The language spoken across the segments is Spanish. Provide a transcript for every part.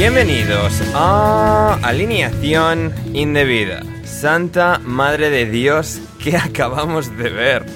Bienvenidos a Alineación Indebida. Santa Madre de Dios, que acabamos de ver?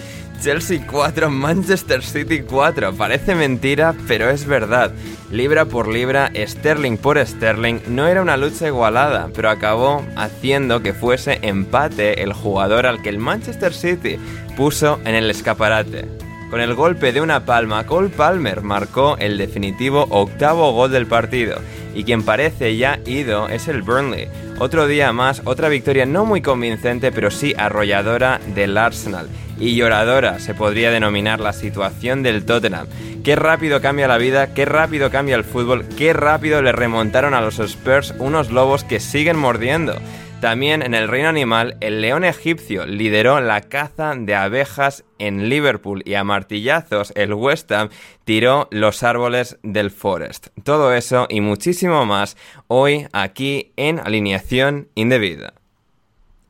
Chelsea 4, Manchester City 4. Parece mentira, pero es verdad. Libra por libra, Sterling por Sterling, no era una lucha igualada, pero acabó haciendo que fuese empate el jugador al que el Manchester City puso en el escaparate. Con el golpe de una palma, Cole Palmer marcó el definitivo octavo gol del partido. Y quien parece ya ido es el Burnley. Otro día más, otra victoria no muy convincente, pero sí arrolladora del Arsenal. Y lloradora se podría denominar la situación del Tottenham. Qué rápido cambia la vida, qué rápido cambia el fútbol, qué rápido le remontaron a los Spurs unos lobos que siguen mordiendo. También en el reino animal, el león egipcio lideró la caza de abejas en Liverpool y a martillazos el West Ham tiró los árboles del Forest. Todo eso y muchísimo más hoy aquí en Alineación Indebida.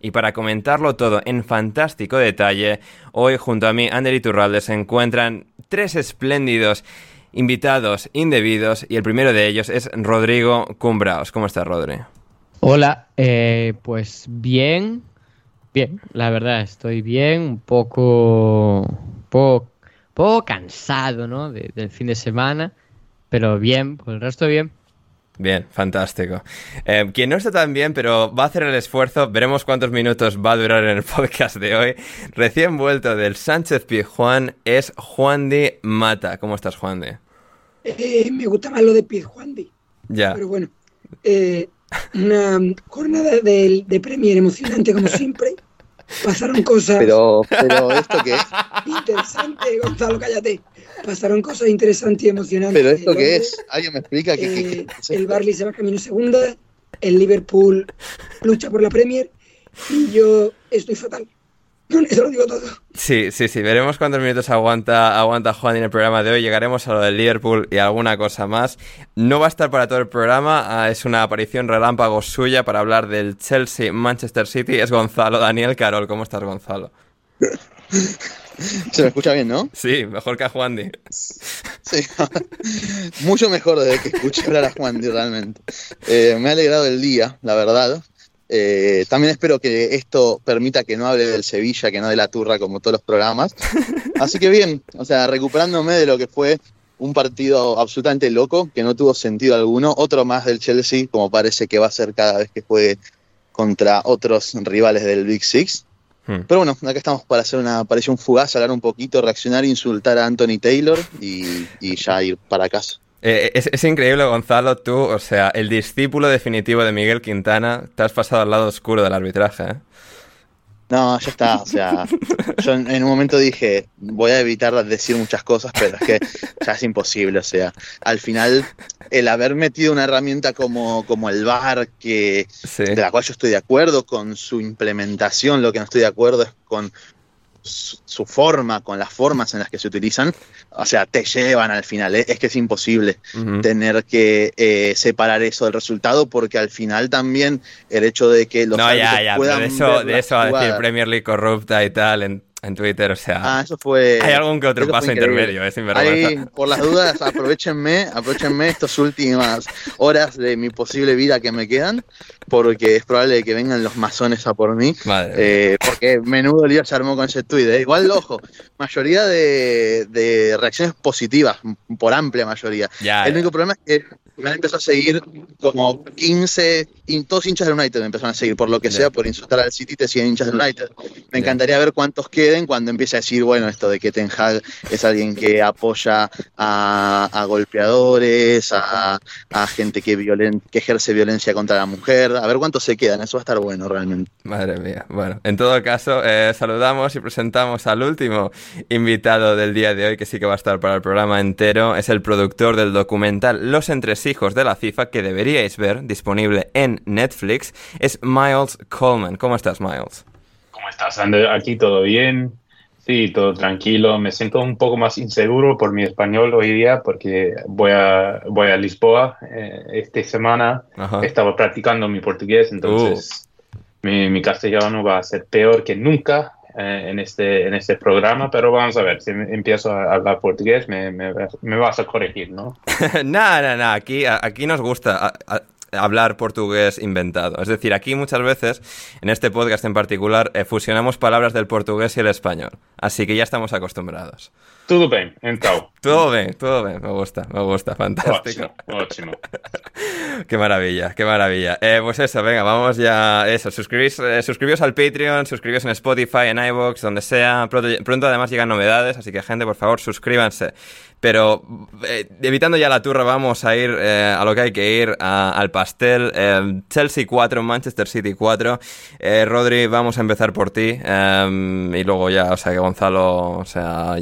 Y para comentarlo todo en fantástico detalle, hoy junto a mí, Ander Iturralde, se encuentran tres espléndidos invitados indebidos y el primero de ellos es Rodrigo Cumbraos. ¿Cómo estás, Rodri? Hola, eh, pues bien, bien, la verdad, estoy bien, un poco, poco, poco cansado, ¿no? De- del fin de semana, pero bien, por el resto bien. Bien, fantástico. Eh, quien no está tan bien, pero va a hacer el esfuerzo, veremos cuántos minutos va a durar en el podcast de hoy. Recién vuelto del Sánchez Pizjuán es Juan Di Mata. ¿Cómo estás, Juan Di? Eh, me gusta más lo de Pizjuandi, Ya. pero bueno. eh, una jornada de, de Premier emocionante como siempre. Pasaron cosas Pero, pero esto qué es, interesantes, Gonzalo, cállate. Pasaron cosas interesantes y emocionantes. pero esto qué es, alguien me explica qué Eh, el? Barley se va camino segunda, el Liverpool lucha por la Premier y yo estoy fatal. Eso lo digo todo. Sí, sí, sí. Veremos cuántos minutos aguanta, aguanta Juan en el programa de hoy. Llegaremos a lo del Liverpool y alguna cosa más. No va a estar para todo el programa. ah, es una aparición relámpago suya para hablar del Chelsea Manchester City. Es Gonzalo Daniel Carol. ¿Cómo estás, Gonzalo? Se me escucha bien, ¿no? Sí, mejor que a Juan Di. Sí. Mucho mejor de que escuché hablar a Juan, Di, realmente. Eh, me ha alegrado el día, la verdad. Eh, también espero que esto permita que no hable del Sevilla, que no de la turra como todos los programas. Así que bien, o sea, recuperándome de lo que fue un partido absolutamente loco, que no tuvo sentido alguno. Otro más del Chelsea, como parece que va a ser cada vez que juegue contra otros rivales del Big Six. Hmm. Pero bueno, acá estamos para hacer una aparición fugaz, hablar un poquito, reaccionar, insultar a Anthony Taylor y, y ya ir para casa. Eh, es, es increíble, Gonzalo, tú, o sea, el discípulo definitivo de Miguel Quintana, te has pasado al lado oscuro del arbitraje, ¿eh? No, ya está. O sea, yo en, en un momento dije, voy a evitar decir muchas cosas, pero es que ya es imposible. O sea, al final, el haber metido una herramienta como, como el VAR, que, Sí. de la cual yo estoy de acuerdo con su implementación, lo que no estoy de acuerdo es con su, su forma, con las formas en las que se utilizan. O sea, te llevan al final. ¿eh? Es que es imposible tener que eh, separar eso del resultado, porque al final también el hecho de que los No, ya, ya, pero puedan de eso, de eso a decir Premier League corrupta y tal en, en Twitter, o sea, Ah, eso fue. hay algún que otro paso intermedio, es. Ahí, por las dudas, aprovechenme, aprovechenme estas últimas horas de mi posible vida que me quedan, porque es probable que vengan los masones a por mí. Madre eh, porque menudo lío se armó con ese tuit. eh. Igual, ojo, mayoría de, de reacciones positivas, por amplia mayoría. Ya, El ya. único problema es que me empezó a seguir como 15, y todos hinchas del United me empezaron a seguir, por lo que sea, por insultar al City te siguen hinchas del United. Me encantaría ver cuántos queden cuando empiece a decir, bueno, esto de que Ten Hag es alguien que apoya a, a golpeadores, a, a gente que, violen, que ejerce violencia contra la mujer, a ver cuántos se quedan, eso va a estar bueno realmente. Madre mía. Bueno, en todo caso, eh, saludamos y presentamos al último invitado del día de hoy, que sí que va a estar para el programa entero. Es el productor del documental Los Entresijos de la FIFA, que deberíais ver, disponible en Netflix. Es Miles Coleman. ¿Cómo estás, Miles? ¿Cómo estás, Ander? Aquí todo bien. Sí, todo tranquilo. Me siento un poco más inseguro por mi español hoy día porque voy a, voy a Lisboa eh, esta semana. Ajá. Estaba practicando mi portugués, entonces mi, mi castellano va a ser peor que nunca eh, en, este, en este programa, pero vamos a ver, si empiezo a hablar portugués me, me, me vas a corregir, ¿no? Nada, nada, nada. Aquí, aquí nos gusta a- a- hablar portugués inventado. Es decir, aquí muchas veces, en este podcast en particular, eh, fusionamos palabras del portugués y el español. Así que ya estamos acostumbrados. Todo bien, entonces. Todo bien, todo bien. Me gusta, me gusta. Fantástico. Ótimo, ótimo. Qué maravilla, qué maravilla. Eh, pues eso, venga, vamos ya. Eso, suscribís, eh, suscribíos al Patreon, suscribíos en Spotify, en iVoox, donde sea. Pronto, pronto además llegan novedades, así que gente, por favor, suscríbanse. Pero eh, evitando ya la turra, vamos a ir eh, a lo que hay que ir, al pastel. Eh, Chelsea 4, Manchester City 4. Eh, Rodri, vamos a empezar por ti. eh, y luego ya, o sea, que Gonzalo,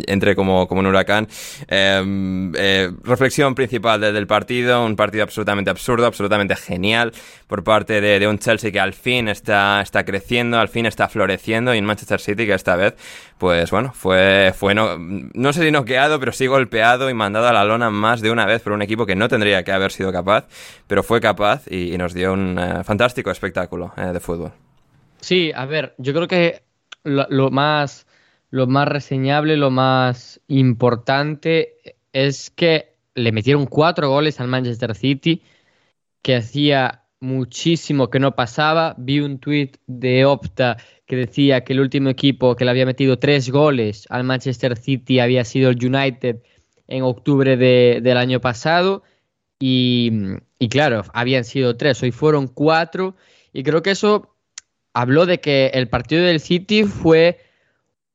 entre como, como un huracán. Eh, reflexión principal de- del partido, un partido absolutamente absurdo, absolutamente genial por parte de, de un Chelsea que al fin está, está creciendo, al fin está floreciendo y un Manchester City que esta vez, pues bueno, fue, fue no, no sé si noqueado, pero sí golpeado y mandado a la lona más de una vez por un equipo que no tendría que haber sido capaz, pero fue capaz y, nos dio un eh, fantástico espectáculo eh, de fútbol. Sí, a ver, yo creo que lo más, lo más reseñable, lo más importante es que le metieron cuatro goles al Manchester City, que hacía muchísimo que no pasaba. Vi un tuit de Opta que decía que el último equipo que le había metido tres goles al Manchester City había sido el United en octubre de- del año pasado. Y, y claro, habían sido tres, hoy fueron cuatro. Y creo que eso habló de que el partido del City fue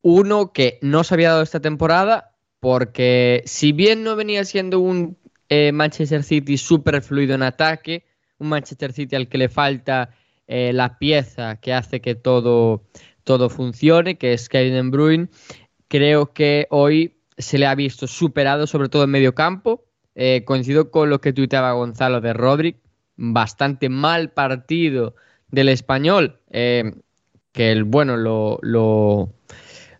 uno que no se había dado esta temporada, porque si bien no venía siendo un eh, Manchester City súper fluido en ataque, un Manchester City al que le falta eh, la pieza que hace que todo, todo funcione, que es Kevin De Bruyne, creo que hoy se le ha visto superado, sobre todo en medio campo. Eh, coincido con lo que tuiteaba Gonzalo de Rodri, bastante mal partido del español, eh, que el bueno lo, lo,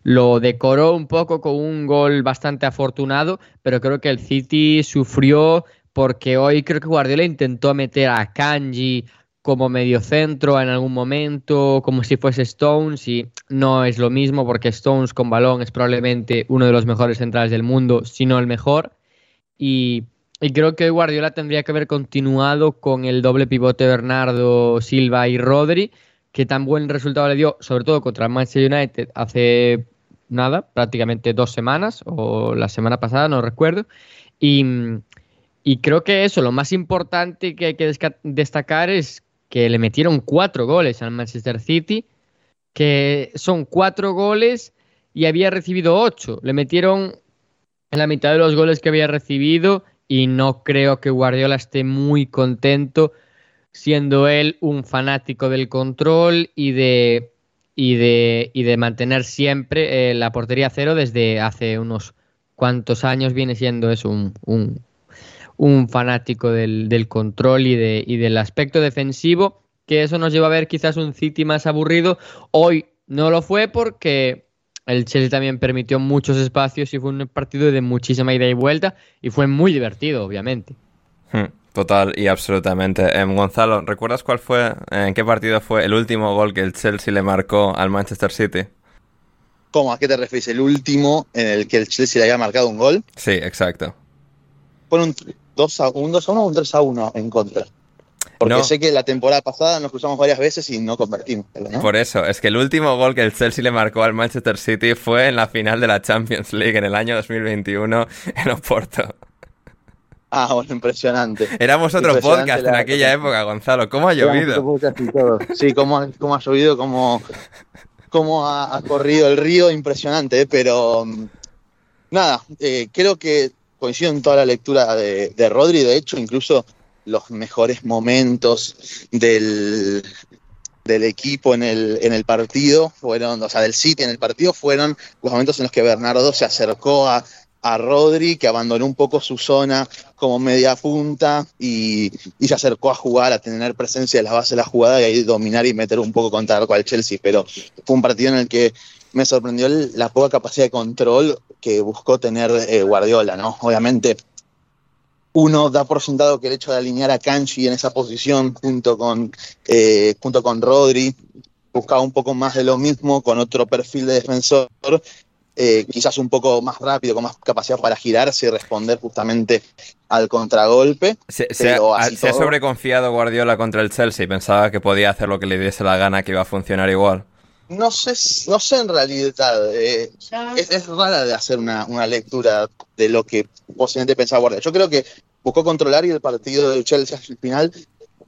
lo decoró un poco con un gol bastante afortunado, pero creo que el City sufrió porque hoy creo que Guardiola intentó meter a Kanji como mediocentro en algún momento, como si fuese Stones, y no es lo mismo porque Stones con balón es probablemente uno de los mejores centrales del mundo, si no el mejor. Y, y creo que hoy Guardiola tendría que haber continuado con el doble pivote Bernardo, Silva y Rodri, que tan buen resultado le dio, sobre todo contra Manchester United hace nada, prácticamente dos semanas, o la semana pasada, no recuerdo. Y, y creo que eso, lo más importante que hay que destacar es que le metieron cuatro goles al Manchester City, que son cuatro goles y había recibido ocho. Le metieron en la mitad de los goles que había recibido y no creo que Guardiola esté muy contento siendo él un fanático del control y de, y de, y de mantener siempre eh, la portería cero desde hace unos cuantos años viene siendo eso un, un fanático del, del control y, de, y del aspecto defensivo, que eso nos lleva a ver quizás un City más aburrido. Hoy no lo fue porque el Chelsea también permitió muchos espacios y fue un partido de muchísima ida y vuelta y fue muy divertido, obviamente. Hmm, Total y absolutamente. Em, Gonzalo, ¿recuerdas cuál fue, en qué partido fue el último gol que el Chelsea le marcó al Manchester City? ¿Cómo? ¿A qué te refieres? ¿El último en el que el Chelsea le había marcado un gol? Sí, exacto. Fue un 2 a, un 2 a 1 o un 3 a 1 en contra. Porque No. sé que la temporada pasada nos cruzamos varias veces y no convertimos. ¿no? Por eso, es que el último gol que el Chelsea le marcó al Manchester City fue en la final de la Champions League en el año 2021 en Oporto. Ah, bueno, impresionante. Éramos otro Impresionante podcast en la- aquella época, Gonzalo. ¿Cómo ha llovido? Sí, cómo, ha- cómo ha llovido, cómo, cómo ha, ha corrido el río, impresionante, ¿eh? pero mm, nada, eh, creo que coincido en toda la lectura de, Rodri, de hecho, incluso los mejores momentos del, del equipo en el, en el partido fueron, o sea, del City en el partido fueron los momentos en los que Bernardo se acercó a, a Rodri, que abandonó un poco su zona como media punta y, y se acercó a jugar, a tener presencia en la base de la jugada y ahí dominar y meter un poco contra el Chelsea. Pero fue un partido en el que me sorprendió el- la poca capacidad de control que buscó tener eh, Guardiola, ¿no? Obviamente uno da por sentado que el hecho de alinear a Kanji en esa posición junto con, eh, junto con Rodri buscaba un poco más de lo mismo con otro perfil de defensor, eh, quizás un poco más rápido, con más capacidad para girarse y responder justamente al contragolpe. Se, se ha- se ha sobreconfiado Guardiola contra el Chelsea y pensaba que podía hacer lo que le diese la gana, que iba a funcionar igual. No sé, no sé en realidad. eh, es, es rara de hacer una, una lectura de lo que posiblemente pensaba Guardiola. Yo creo que buscó controlar y el partido del Chelsea al final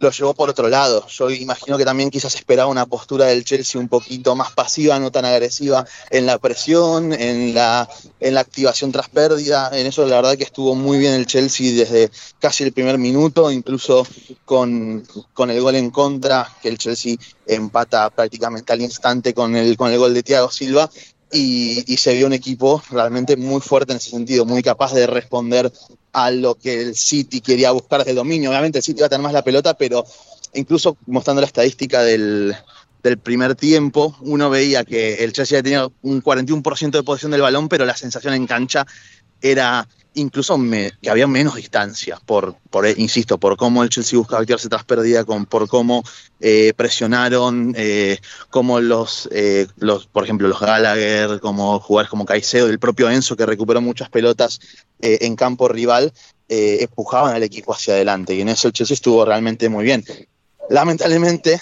lo llevó por otro lado. Yo imagino que también quizás esperaba una postura del Chelsea un poquito más pasiva, no tan agresiva en la presión, en la, en la activación tras pérdida. En eso la verdad que estuvo muy bien el Chelsea desde casi el primer minuto, incluso con, con el gol en contra, que el Chelsea empata prácticamente al instante con el, con el gol de Thiago Silva. Y, y se vio un equipo realmente muy fuerte en ese sentido, muy capaz de responder a lo que el City quería buscar desde el dominio. Obviamente el City iba a tener más la pelota, pero incluso mostrando la estadística del, del primer tiempo, uno veía que el Chelsea había tenido un 41% de posesión del balón, pero la sensación en cancha era incluso que había menos distancia, por, por, eh, insisto, por cómo el Chelsea buscaba quedarse tras pérdida, con, por cómo eh, presionaron, eh, los, eh, los, por ejemplo, los Gallagher, como jugadores como Caicedo, el propio Enzo, que recuperó muchas pelotas en campo rival, empujaban al equipo hacia adelante, y en eso el Chelsea estuvo realmente muy bien. Lamentablemente,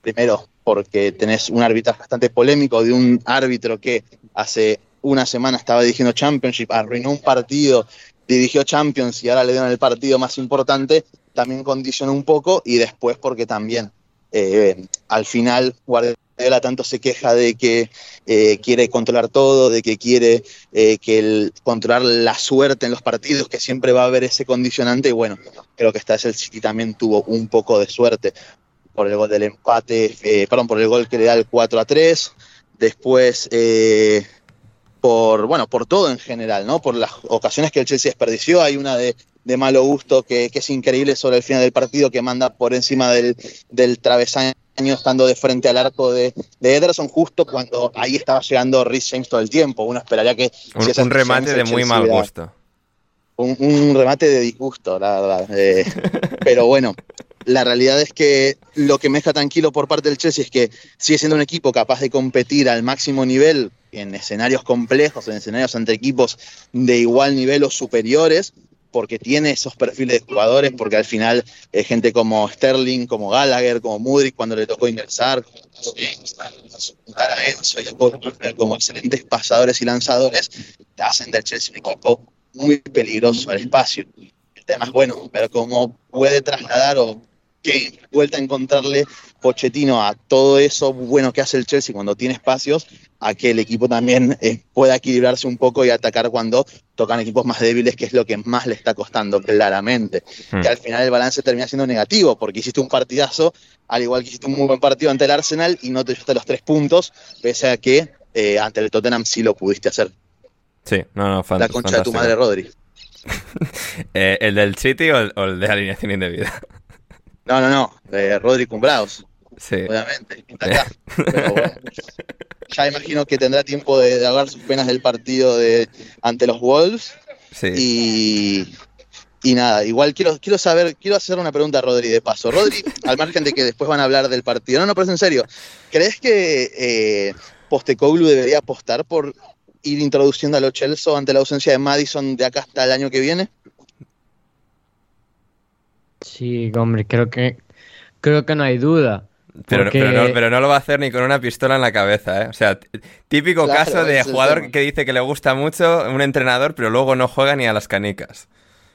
primero, porque tenés un arbitraje bastante polémico de un árbitro que hace una semana estaba dirigiendo Championship, arruinó un partido, dirigió Champions y ahora le dieron el partido más importante, también condicionó un poco y después porque también eh, al final Guardiola tanto se queja de que eh, quiere controlar todo, de que quiere eh, que el, controlar la suerte en los partidos, que siempre va a haber ese condicionante y bueno, creo que esta vez el City también tuvo un poco de suerte por el gol del empate, perdón, por el gol que le da el 4 a 3, después por, bueno, por todo en general, ¿no? Por las ocasiones que el Chelsea desperdició, hay una de, de malo gusto que, que es increíble sobre el final del partido que manda por encima del, del travesaño estando de frente al arco de, de Ederson justo cuando ahí estaba llegando Rhys James todo el tiempo. Uno esperaría que... Un, si un remate de muy mal gusto. un, un remate de disgusto, la verdad. Eh, pero bueno, la realidad es que lo que me deja tranquilo por parte del Chelsea es que sigue siendo un equipo capaz de competir al máximo nivel en escenarios complejos, en escenarios ante equipos de igual nivel o superiores, porque tiene esos perfiles de jugadores, porque al final eh, gente como Sterling, como Gallagher, como Mudrik, cuando le tocó ingresar, como excelentes pasadores y lanzadores, te hacen del Chelsea un equipo muy peligroso al espacio. El tema es bueno, ver cómo puede trasladar o que vuelta a encontrarle Pochettino a todo eso bueno que hace el Chelsea cuando tiene espacios, a que el equipo también eh, pueda equilibrarse un poco y atacar cuando tocan equipos más débiles, que es lo que más le está costando claramente. Hmm. Que al final el balance termina siendo negativo, porque hiciste un partidazo, al igual que hiciste un muy buen partido ante el Arsenal y no te llevaste los tres puntos, pese a que eh, ante el Tottenham sí lo pudiste hacer. Sí, no, no, fan- La concha de tu fantástico. madre, Rodri. Eh, ¿El del City o el, o el de alineación indebida? No, no, no, eh, Rodri Cumbraos. Sí. obviamente. está acá. Pero bueno, ya imagino que tendrá tiempo de, de ahogar sus penas del partido de ante los Wolves. Sí. Y, y nada, igual quiero, quiero saber, quiero hacer una pregunta a Rodri de paso. Rodri, al margen de que después van a hablar del partido. No, no, pero es en serio. ¿Crees que eh, Postecoglou debería apostar por ir introduciendo a los Chelsea ante la ausencia de Madison de acá hasta el año que viene? Sí, hombre, creo que creo que no hay duda. Pero, porque- pero no, pero no lo va a hacer ni con una pistola en la cabeza, ¿eh? O sea, típico Claro, caso de jugador que dice que le gusta mucho un entrenador, pero luego no juega ni a las canicas.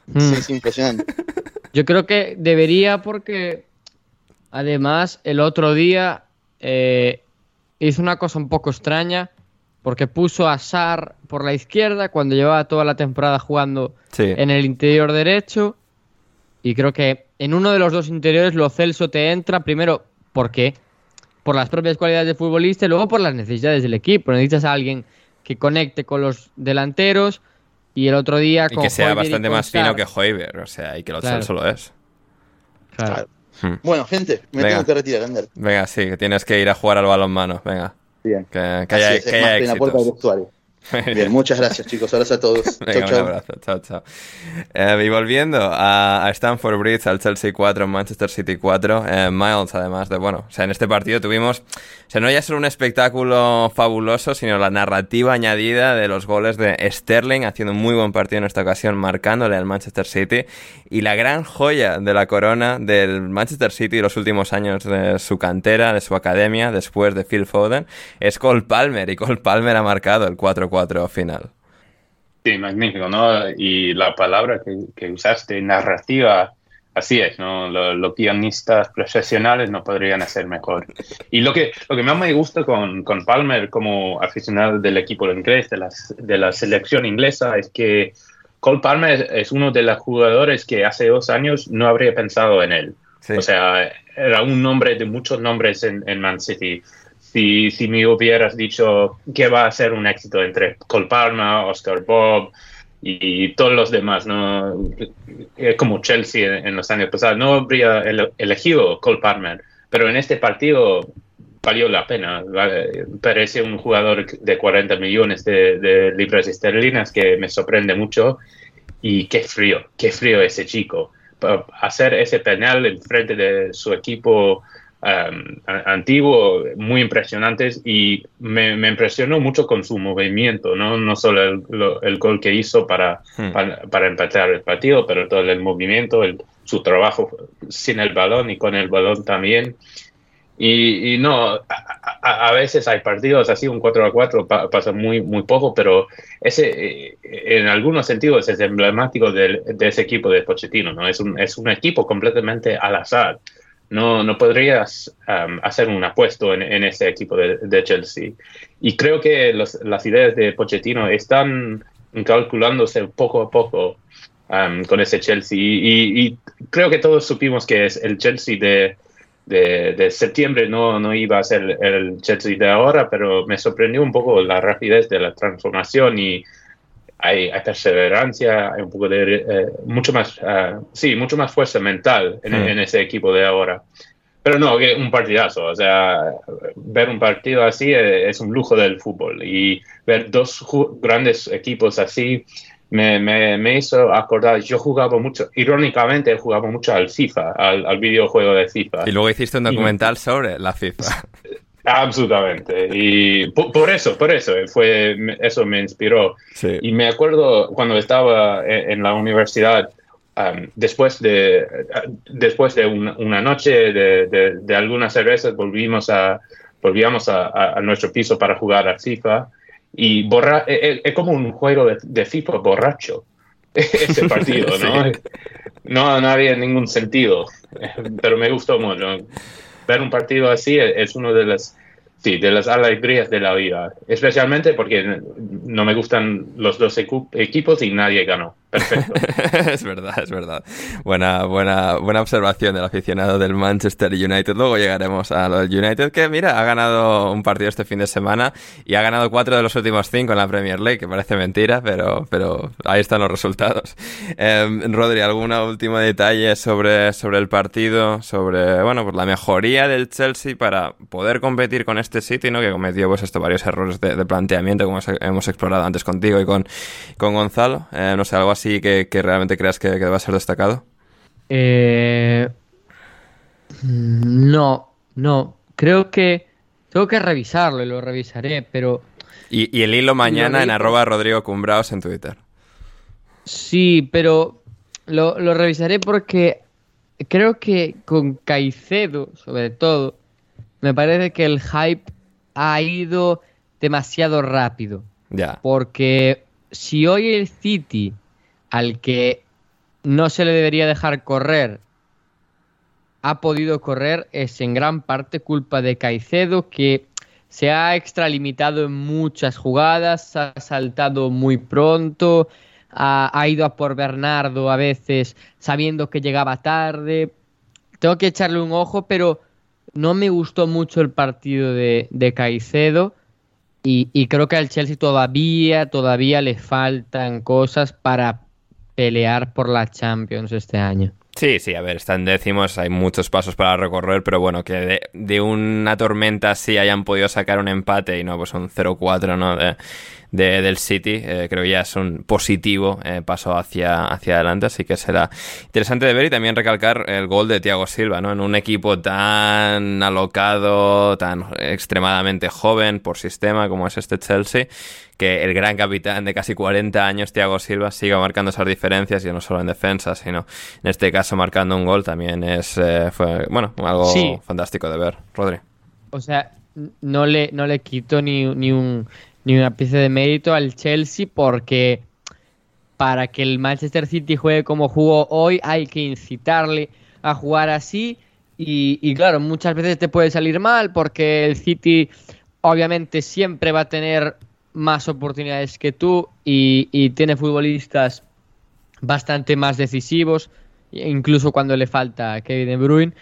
Mm. Sí, es impresionante. Yo creo que debería porque además el otro día eh, hizo una cosa un poco extraña porque puso a Sar por la izquierda cuando llevaba toda la temporada jugando Sí. en el interior derecho y creo que en uno de los dos interiores lo Celso te entra primero porque por las propias cualidades de futbolista y luego por las necesidades del equipo. Necesitas a alguien que conecte con los delanteros y el otro día Y con que sea y bastante más fino que Hoiber, o sea, y que lo Claro. Celso lo es. Claro. Claro. Hmm. Bueno, gente, me Venga. tengo que retirar, Ander. Venga, sí, que tienes que ir a jugar al balonmano. Venga, Bien. que, que haya, es, que más haya en la puerta del éxitos. Bien, muchas gracias, chicos. Abrazo a todos. Venga, Chau, un chau. abrazo. Chao, chao. Eh, y volviendo a, a Stamford Bridge, al Chelsea 4, Manchester City 4. eh, Miles, además de, bueno, o sea, en este partido tuvimos, o sea, no ya solo un espectáculo fabuloso, sino la narrativa añadida de los goles de Sterling, haciendo un muy buen partido en esta ocasión, marcándole al Manchester City. Y la gran joya de la corona del Manchester City los últimos años de su cantera, de su academia, después de Phil Foden, es Cole Palmer. Y Cole Palmer ha marcado el 4-4 final. Sí, magnífico, ¿no? Y la palabra que, que usaste, narrativa, así es, ¿no? Lo- Los pianistas profesionales no podrían hacer mejor. Y lo que, lo que más me gusta con, con Palmer como aficionado del equipo inglés, de la, de la selección inglesa, es que Cole Palmer es uno de los jugadores que hace dos años no habría pensado en él. Sí. O sea, era un nombre de muchos nombres en, en Man City. Si, si me hubieras dicho que va a ser un éxito entre Cole Oscar Bob y todos los demás, ¿no? Eh, como Chelsea en, los años pasados, no habría ele- elegido Cole Palmer, pero en este partido valió la pena. Parece un jugador de 40 millones de, de libras esterlinas que me sorprende mucho y qué frío, qué frío ese chico. Hacer ese penal en frente de su equipo um, a- antiguo, muy impresionantes y me, me impresionó mucho con su movimiento, no, no solo el, lo- el gol que hizo para, Hmm. para, para empatar el partido, pero todo el movimiento, el- su trabajo sin el balón y con el balón también. Y, y no, a, a- a veces hay partidos así, un 4 a 4 pa- pasa muy, muy poco, pero ese eh, en algunos sentidos es emblemático del- de, ese equipo de Pochettino, ¿no? Es un, es un equipo completamente al azar. No, no podrías hacer un apuesto en, ese equipo de, Chelsea. Y creo que las ideas de Pochettino están calculándose poco a poco con ese Chelsea. Y, creo que todos supimos que es el Chelsea de, de, de septiembre no, no iba a ser el Chelsea de ahora, pero me sorprendió un poco la rapidez de la transformación y hay, hay perseverancia, hay un poco de, eh, mucho más, ah, sí, mucho más fuerza mental en, Hmm. en ese equipo de ahora. Pero no, que un partidazo, o sea, ver un partido así eh, es un lujo del fútbol y ver dos grandes equipos así me, me, me hizo acordar, yo jugaba mucho, irónicamente jugaba mucho al FIFA, al, al videojuego de FIFA. Y luego hiciste un documental sobre la FIFA. Absolutamente. Y por, por eso, por eso, eh, fue, eso me inspiró. Sí. Y me acuerdo cuando estaba en, en la universidad, um, después de, después de una, una noche de, de- de algunas cervezas, volvimos a, volvíamos a, a- a nuestro piso para jugar a FIFA. Y borra, es, es como un juego de, de FIFA borracho, ese partido, ¿no? no, no había ningún sentido, pero me gustó mucho. Ver un partido así es uno de las Sí, de las alegrías de la vida. Especialmente porque no me gustan los dos equipos y nadie ganó. Es verdad, es verdad. Buena, buena, buena observación del aficionado del Manchester United. Luego llegaremos a lo del United, que mira, ha ganado un partido este fin de semana y ha ganado cuatro de los últimos cinco en la Premier League, que parece mentira, pero, pero ahí están los resultados. Eh, Rodri, ¿algún último detalle sobre, sobre el partido? Sobre, bueno, pues la mejoría del Chelsea para poder competir con este City, ¿no? Que cometió pues esto, varios errores de, planteamiento, como hemos explorado antes contigo y con, con Gonzalo. Eh, no sé, algo así que, realmente creas que, va a ser destacado? Eh, no, no. Creo que tengo que revisarlo y lo revisaré, pero... Y, el hilo mañana en arroba Rodrigo Cumbraos en Twitter. Sí, pero lo, lo revisaré porque creo que con Caicedo, sobre todo, me parece que el hype ha ido demasiado rápido. Ya. Porque si hoy el City al que no se le debería dejar correr ha podido correr es en gran parte culpa de Caicedo que se ha extralimitado en muchas jugadas, ha saltado muy pronto, ha, ido a por Bernardo a veces sabiendo que llegaba tarde. Tengo que echarle un ojo, pero no me gustó mucho el partido de, Caicedo. Y, y, creo que al Chelsea todavía, todavía le faltan cosas para pelear por la Champions este año. Sí, sí, a ver, están décimos, hay muchos pasos para recorrer, pero bueno, que de, una tormenta sí hayan podido sacar un empate y no, pues un 0-4, ¿no? De, del City, eh, creo que ya es un positivo eh, paso hacia, hacia adelante, así que será interesante de ver y también recalcar el gol de Thiago Silva, ¿no? En un equipo tan alocado, tan extremadamente joven por sistema como es este Chelsea, que el gran capitán de casi 40 años, Thiago Silva, siga marcando esas diferencias, y no solo en defensa, sino en este caso marcando un gol también es, eh, fue, bueno, algo fantástico de ver. Rodri. O sea, no le, no le quito ni, ni un ni una pieza de mérito al Chelsea porque para que el Manchester City juegue como jugó hoy hay que incitarle a jugar así. Y, claro, muchas veces te puede salir mal porque el City obviamente siempre va a tener más oportunidades que tú y, tiene futbolistas bastante más decisivos, incluso cuando le falta Kevin De Bruyne,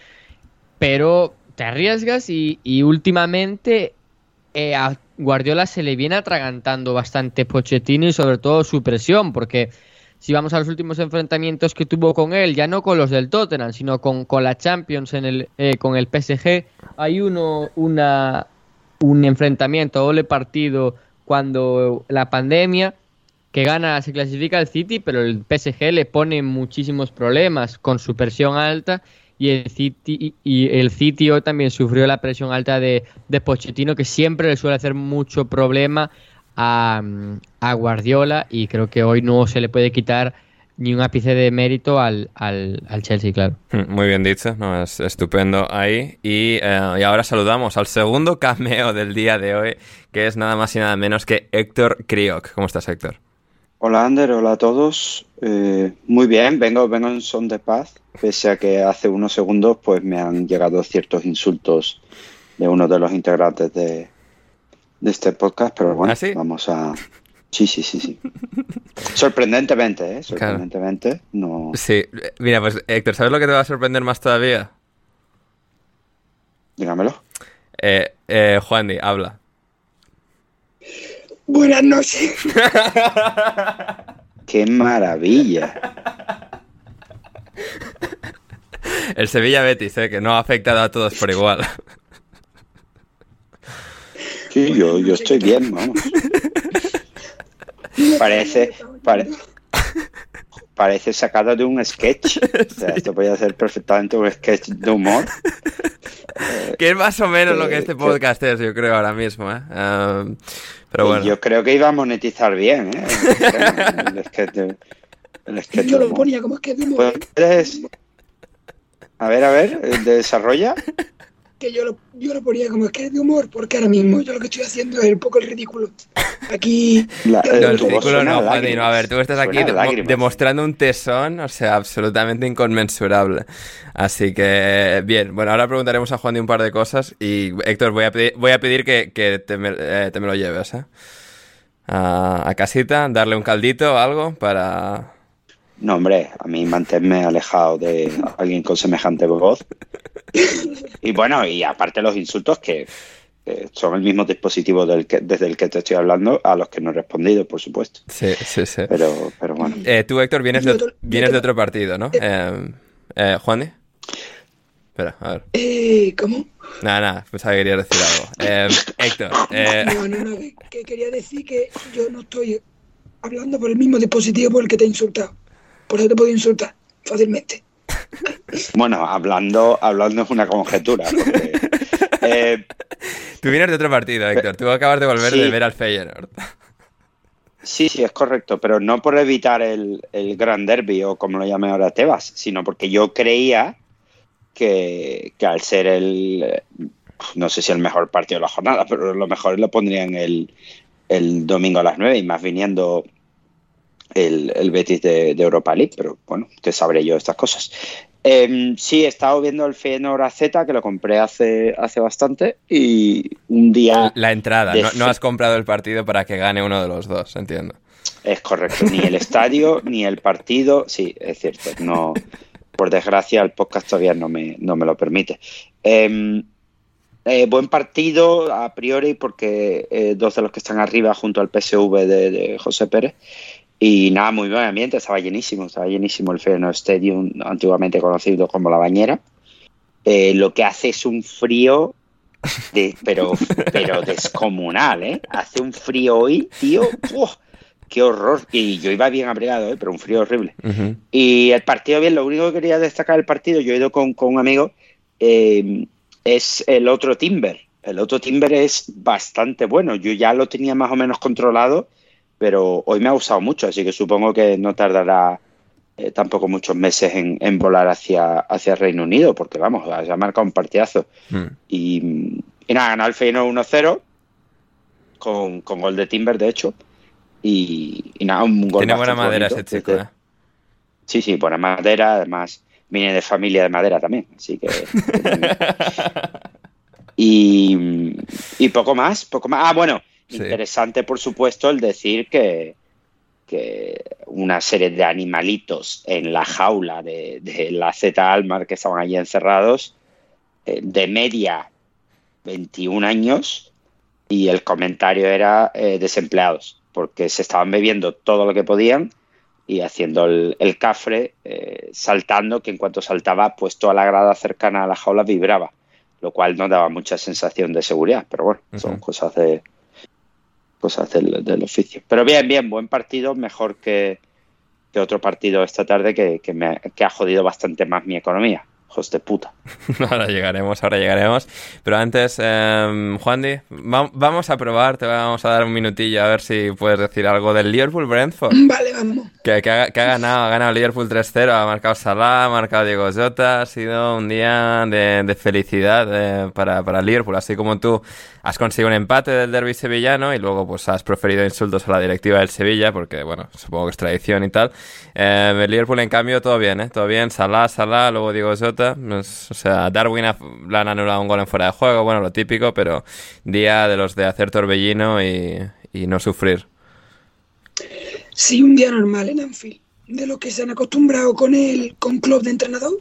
pero te arriesgas y últimamente eh, a Guardiola se le viene atragantando bastante Pochettino y sobre todo su presión, porque si vamos a los últimos enfrentamientos que tuvo con él, ya no con los del Tottenham, sino con, con la Champions, en el, eh, con el PSG, hay uno, una, un enfrentamiento, doble partido cuando la pandemia, que gana, se clasifica el City, pero el PSG le pone muchísimos problemas con su presión alta y el City y el City hoy también sufrió la presión alta de, de Pochettino que siempre le suele hacer mucho problema a, Guardiola y creo que hoy no se le puede quitar ni un ápice de mérito al, al, Chelsea, claro. Mm, muy bien dicho, no, es estupendo ahí. Y, eh, y, ahora saludamos al segundo cameo del día de hoy, que es nada más y nada menos que Héctor Crioc. ¿Cómo estás, Héctor? Hola Ander, hola a todos. Eh, muy bien, vengo, vengo en son de paz, pese a que hace unos segundos pues me han llegado ciertos insultos de uno de los integrantes de, este podcast, pero bueno, ¿Ah, vamos a... Sí, sí, sí, sí. Sorprendentemente, ¿eh? Sorprendentemente, no... Sí, mira, pues Héctor, ¿sabes lo que te va a sorprender más todavía? Dígamelo. Eh, eh, Juan habla. Buenas noches. ¡Qué maravilla! El Sevilla Betis, ¿eh? que no ha afectado a todos por igual. Sí, yo, yo estoy bien, vamos. Parece, parece sacado de un sketch. O sea, esto podría ser perfectamente un sketch de humor. que es más o menos lo que este podcast es, yo creo, ahora mismo. ¿eh? Um, yo creo que iba a monetizar bien, ¿eh? Yo lo ponía como es que A ver, a ver, desarrolla. Que yo lo, yo lo ponía como que es de humor, porque ahora mismo yo lo que estoy haciendo es un poco el ridículo. Aquí. La- eh, No, el voz ridículo no, a Juan, lágrimas. no, a ver, tú estás aquí demostrando un tesón, o sea, absolutamente inconmensurable. Así que, bien, bueno, ahora preguntaremos a Juan de un par de cosas y, Héctor, voy a pedir, voy a pedir que, que te, me, eh, te me lo lleves, ¿eh? A, a casita, darle un caldito o algo para... No, hombre, a mí mantenerme alejado de alguien con semejante voz. Y bueno, y aparte los insultos que, son el mismo dispositivo del que, desde el que te estoy hablando, a los que no he respondido, por supuesto. Sí, sí, sí. Pero, pero bueno. Eh, tú, Héctor, vienes de, yo vienes de otro partido, ¿no? Eh, eh, ¿Juan? Espera, a ver. Eh, ¿Cómo? Nada, nada, pensaba que querías decir algo. Eh, Héctor, eh, No, no, no, que, que quería decir que yo no estoy hablando por el mismo dispositivo por el que te he insultado. Por eso te puedo insultar fácilmente. Bueno, hablando, hablando es una conjetura. porque, eh, tú vienes de otro partido, Héctor. Tú acabas de volver Sí. de ver al Feyenoord. sí, sí, es correcto, pero no por evitar el, el gran derby o como lo llame ahora Tebas, sino porque yo creía que, que al ser el, no sé si el mejor partido de la jornada, pero lo mejor lo pondrían el, el domingo a las 9 y más viniendo el, el Betis de, de Europa League, pero bueno, que sabré yo estas cosas. Eh, sí, he estado viendo el Feyenoord AZ, que lo compré hace, hace bastante, y un día... La entrada, no, no has comprado el partido para que gane uno de los dos, entiendo. Es correcto, ni el estadio, ni el partido, sí, es cierto, no, por desgracia el podcast todavía no me, no me lo permite. Eh, eh, buen partido a priori porque eh, dos de los que están arriba junto al PSV de, de José Pérez y nada, muy buen ambiente, estaba llenísimo, estaba llenísimo el Feyenoord Stadium, antiguamente conocido como La Bañera. Eh, lo que hace es un frío, de, pero, pero descomunal, ¿eh? Hace un frío hoy, tío, ¡buah! ¡Qué horror! Y yo iba bien abrigado, ¿eh? pero un frío horrible. Y el partido, bien, lo único que quería destacar del partido, yo he ido con, con un amigo, eh, es el otro Timber. El otro Timber es bastante bueno. Yo ya lo tenía más o menos controlado, pero hoy me ha gustado mucho, así que supongo que no tardará eh, tampoco muchos meses en, en volar hacia, hacia Reino Unido, porque vamos, ya ha marcado un partidazo. Mm. Y, y nada, ganó el Feyenoord 1-0 con, con gol de Timber, de hecho. Y, y nada, un gol Tiene buena madera bonito, ese chico, ¿eh? Sí, sí, buena madera, además viene de familia de madera también, así que... y, y poco más, poco más. Ah, bueno, Sí. interesante por supuesto el decir que, que una serie de animalitos en la jaula de, de la Z Almar que estaban allí encerrados, eh, de media 21 años, y el comentario era eh, desempleados, porque se estaban bebiendo todo lo que podían y haciendo el, el cafre, eh, saltando, que en cuanto saltaba, pues toda la grada cercana a la jaula vibraba, lo cual no daba mucha sensación de seguridad, pero bueno, son cosas de cosas del, del oficio. Pero bien, bien, buen partido, mejor que, que otro partido esta tarde que, que me, que ha jodido bastante más mi economía. Hijos de puta. Ahora llegaremos, ahora llegaremos. Pero antes, eh, Juandi, va- vamos a probar, te vamos a dar un minutillo a ver si puedes decir algo del Liverpool Brentford. Vale, vamos. Que, que ha, que ha ganado, ha ganado Liverpool 3-0, ha marcado Salah, ha marcado Diego Jota, ha sido un día de, de felicidad eh, para, para Liverpool, así como tú has conseguido un empate del derby sevillano y luego pues has proferido insultos a la directiva del Sevilla, porque bueno, supongo que es tradición y tal. Eh, el Liverpool en cambio todo bien, ¿eh? todo bien, Salah, Salah, luego Diego Jota, es- o sea, Darwin ha- le han anulado un gol en fuera de juego, bueno, lo típico, pero día de los de hacer torbellino y, y no sufrir. Sí, un día normal en Anfield, de lo que se han acostumbrado con el con club de entrenador.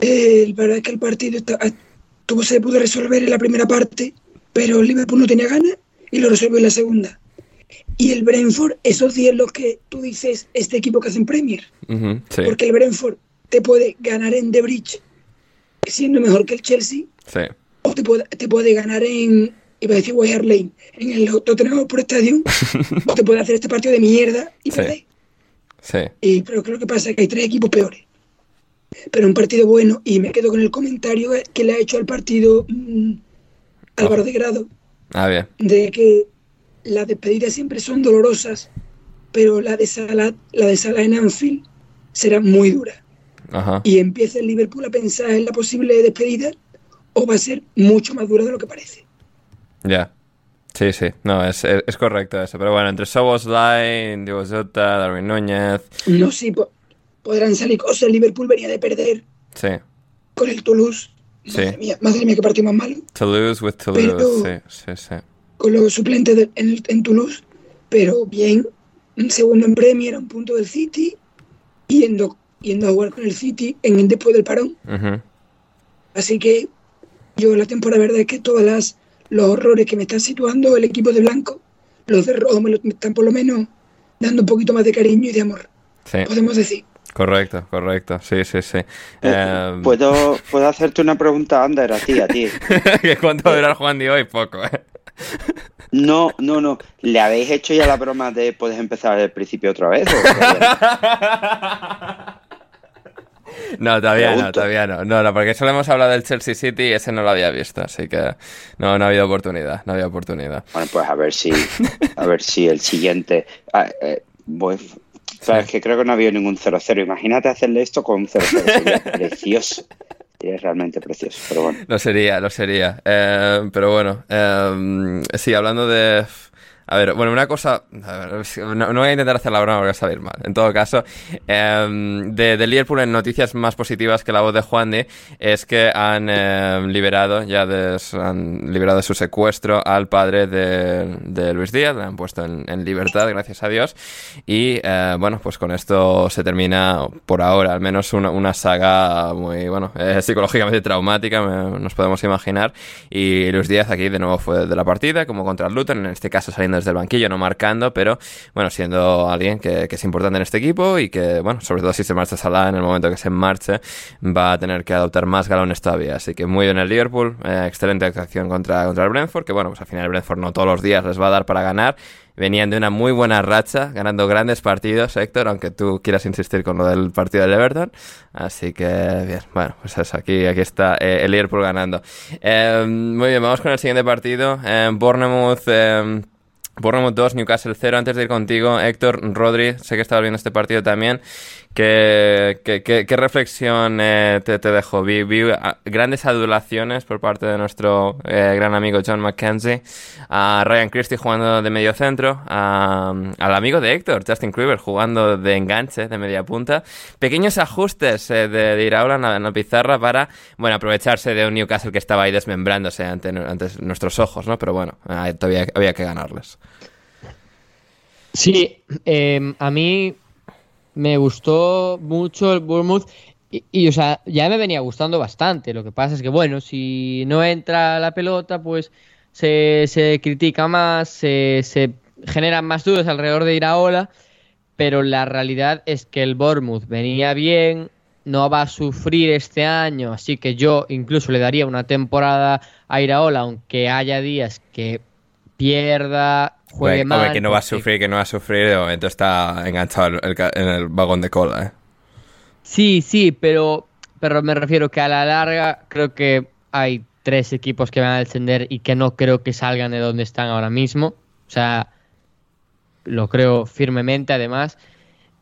Eh, la verdad es que el partido está- tuvo, se pudo resolver en la primera parte, pero Liverpool no tenía ganas y lo resolvió en la segunda. Y el Brentford, esos días los que tú dices, este equipo que hace en Premier, sí, porque el Brentford te puede ganar en The Bridge siendo mejor que el Chelsea, sí. o te puede, te puede ganar en, iba a decir Hart Lane, en el Tottenham por Stadium, o te puede hacer este partido de mierda y Sí. perder. Sí. Y, pero creo que pasa que hay tres equipos peores. Pero un partido bueno, y me quedo con el comentario que le ha hecho al partido mm, Álvaro de Grado, Ah, bien. de que las despedidas siempre son dolorosas, pero la de Salah, la de Salah en Anfield será muy dura. Ajá. Y empieza el Liverpool a pensar en la posible despedida, o va a ser mucho más dura de lo que parece. Ya. Sí, sí, no, es, es, es correcto eso. Pero bueno, entre Soboslai, Diego Jota, Darwin Núñez. No, sí, po- podrán salir cosas. El Liverpool venía de perder Sí, con el Toulouse. sí. Madre mía, madre mía, qué partido más malo. Toulouse with Toulouse. Pero- Sí, sí, sí. Con los suplentes de- en, en Toulouse. Pero bien, un segundo en Premier, un punto del City. Yendo, yendo a jugar con el City en, después del parón. Así que yo la temporada verdad es que todas las los horrores que me están situando el equipo de blanco, los de rojo me, lo- me están por lo menos dando un poquito más de cariño y de amor, Sí, podemos decir. correcto, correcto. Sí, sí, sí. Eh, Em, ¿Puedo, ¿Puedo hacerte una pregunta, Ander, a ti, a ti? ¿que ¿Cuánto va a durar Juan de hoy? Poco, ¿eh? No, no, no. ¿Le habéis hecho ya la broma de puedes empezar desde el principio otra vez? o No, todavía no, todavía no. No, no, porque solo hemos hablado del Chelsea City y ese no lo había visto, así que no, no ha habido oportunidad, no había oportunidad. Bueno, pues a ver si, a ver si el siguiente. ah, eh, voy- claro, es que creo que no ha habido ningún 0-0. Imagínate hacerle esto con un 0-0. Sería precioso. Sería realmente precioso. Pero bueno. Lo sería, lo sería. Eh, pero bueno, eh, sí, hablando de... A ver, bueno, una cosa... a ver, no, no voy a intentar hacer la broma porque va a salir mal. En todo caso, eh, de, de Liverpool en noticias más positivas que la voz de Juan de es que han eh, liberado, ya de, han liberado de su secuestro al padre de, de Luis Díaz, le han puesto en, en libertad, gracias a Dios. Y eh, bueno, pues con esto se termina, por ahora, al menos una, una saga muy, bueno, eh, psicológicamente traumática, me- nos podemos imaginar. Y Luis Díaz aquí de nuevo fue de la partida, como contra el Luton, en este caso saliendo desde el banquillo, no marcando, pero bueno, siendo alguien que, es importante en este equipo y que, bueno, sobre todo si se marcha Salah en el momento que se marche, va a tener que adoptar más galones todavía. Así que muy bien el Liverpool, eh, excelente actuación contra, contra el Brentford, que bueno, pues al final el Brentford no todos los días les va a dar para ganar. Venían de una muy buena racha, ganando grandes partidos, Héctor, aunque tú quieras insistir con lo del partido del Everton. Así que, bien, bueno, pues aquí, aquí está eh, el Liverpool ganando. Eh, muy bien, vamos con el siguiente partido. Eh, Bournemouth... Bournemouth 2, Newcastle 0. Antes de ir contigo, Héctor, Rodri, sé que estabas viendo este partido también. ¿Qué, qué, qué- reflexión eh, te, te dejó? Vi, ah, grandes adulaciones por parte de nuestro eh, gran amigo John McKenzie, a Ryan Christie jugando de medio centro, a- al amigo de Héctor, Justin Kluivert, jugando de enganche, de media punta. Pequeños ajustes eh, de, de Iraola en en la pizarra para, bueno, aprovecharse de un Newcastle que estaba ahí desmembrándose ante, nuestros ojos, ¿no? Pero bueno, todavía había que ganarles. Sí, a mí me gustó mucho el Bournemouth y, o sea, ya me venía gustando bastante. Lo que pasa es que, bueno, si no entra la pelota, pues se, se critica más, se, se generan más dudas alrededor de Iraola, pero la realidad es que el Bournemouth venía bien, no va a sufrir este año, así que yo incluso le daría una temporada a Iraola, aunque haya días que pierda, juegue mal. que no va a sufrir, que no va a sufrir, de momento está enganchado el en el vagón de cola, ¿eh? Sí, sí, pero, pero me refiero que a la larga creo que hay tres equipos que van a descender y que no creo que salgan de donde están ahora mismo. O sea, lo creo firmemente además.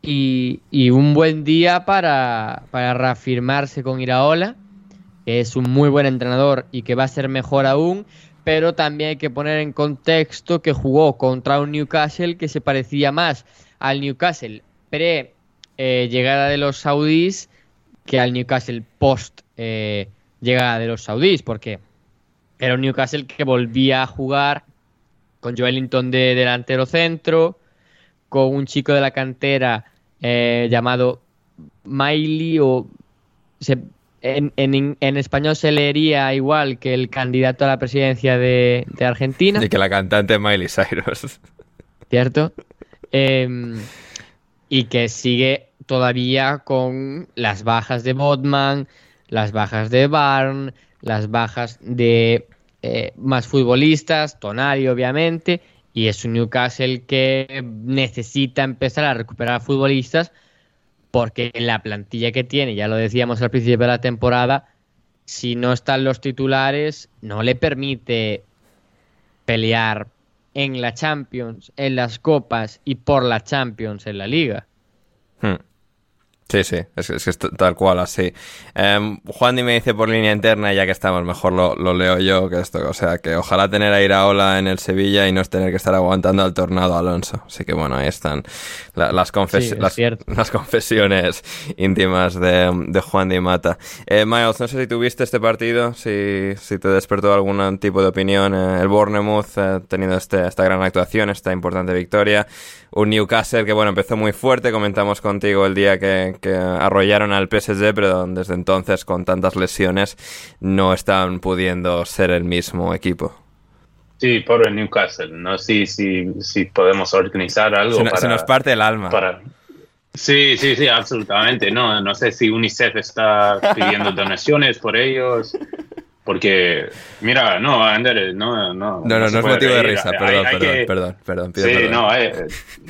Y, y un buen día para, para reafirmarse con Iraola, que es un muy buen entrenador y que va a ser mejor aún. Pero también hay que poner en contexto que jugó contra un Newcastle que se parecía más al Newcastle pre eh, llegada de los saudíes que al Newcastle post eh, llegada de los saudíes, porque era un Newcastle que volvía a jugar con Joelinton de delantero centro, con un chico de la cantera eh, llamado Miley o en, en- en español se leería igual que el candidato a la presidencia de, de Argentina. Y que la cantante Miley Cyrus. ¿cierto? Em, y que sigue todavía con las bajas de Botman, las bajas de Barn, las bajas de eh, más futbolistas, Tonali obviamente, y es un Newcastle que necesita empezar a recuperar futbolistas porque la plantilla que tiene, ya lo decíamos al principio de la temporada, si no están los titulares, no le permite pelear en la Champions, en las copas y por la Champions en la liga. Hmm. Sí, sí, es, es, es tal cual así. Um, Juan Di me dice por línea interna, ya que estamos, mejor lo, lo, leo yo que esto. O sea, que ojalá tener a Iraola en el Sevilla y no es tener que estar aguantando al tornado Alonso. Así que bueno, ahí están la, las, confes sí, las, las, confesiones íntimas de, de Juan Di Mata. Eh, Miles, no sé si tuviste este partido, si, si te despertó algún tipo de opinión. Eh, el Bournemouth eh, teniendo este, esta gran actuación, esta importante victoria. Un Newcastle que bueno, empezó muy fuerte, comentamos contigo el día que que arrollaron al PSG, pero desde entonces con tantas lesiones no están pudiendo ser el mismo equipo. Sí, por el Newcastle. No sé si, si podemos organizar algo. Se, para, se, nos parte el alma. Para... Sí, sí, sí, absolutamente. No, no sé si UNICEF está pidiendo donaciones por ellos. Porque, mira, no, Ander, no, no. No, no, no, no es motivo de risa, perdón, hay, hay perdón, que... perdón, perdón, Sí, perdón. no, eh,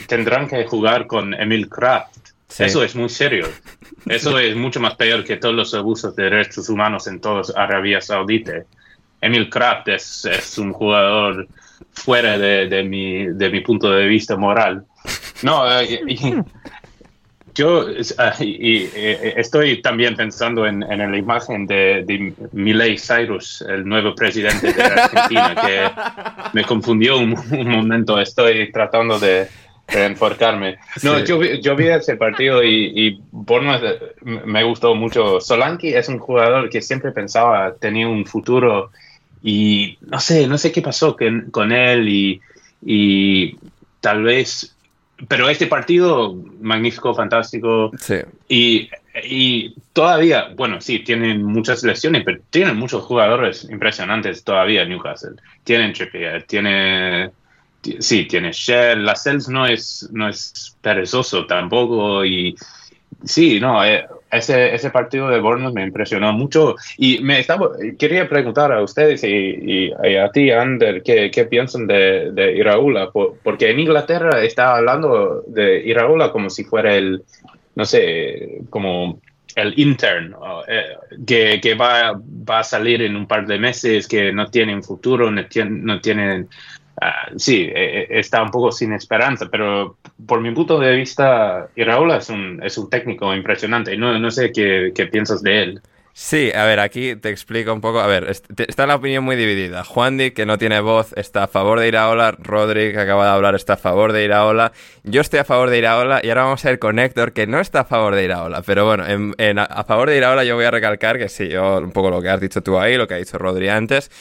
tendrán que jugar con Emil Kraft. Sí. Eso es muy serio. Eso es mucho más peor que todos los abusos de derechos humanos en toda Arabia Saudita. Emil Kraft es, es un jugador fuera de, de, mi, de mi punto de vista moral. No, eh, y, yo uh, y, y, estoy también pensando en, en la imagen de, de Milei Cyrus, el nuevo presidente de Argentina, que me confundió un, un momento. Estoy tratando de, de enfocarme. No, sí. yo, yo, vi ese partido y, y Bournemouth me gustó mucho. Solanke es un jugador que siempre pensaba tenía un futuro y no sé, no sé qué pasó con, con él y, y tal vez pero este partido, magnífico, fantástico. Sí. Y, y, todavía, bueno, sí, tienen muchas lesiones, pero tienen muchos jugadores impresionantes todavía Newcastle. Tienen Trippier, tiene... Sí, tiene Shell. La Cells no es, no es perezoso tampoco. Y sí, no, eh, ese, ese partido de Bournemouth me impresionó mucho. Y me estaba, quería preguntar a ustedes y, a ti, Ander, ¿qué, qué piensan de, de Iraola? Por, porque en Inglaterra está hablando de Iraola como si fuera el, no sé, como el intern, eh, que, que va, va, a salir en un par de meses, que no tienen futuro, no tienen... No tienen Uh, sí, eh, está un poco sin esperanza, pero por mi punto de vista, Iraola es un, es un técnico impresionante. No, no sé qué, qué, piensas de él. Sí, a ver, aquí te explico un poco. A ver, está la opinión muy dividida. Juan Di, que no tiene voz, está a favor de Iraola. Rodri, que acaba de hablar, está a favor de Iraola. Yo estoy a favor de Iraola. Y ahora vamos a ir con Héctor, que no está a favor de Iraola. Pero bueno, en, en, a favor de Iraola yo voy a recalcar que sí, yo un poco lo que has dicho tú ahí, lo que ha dicho Rodri antes.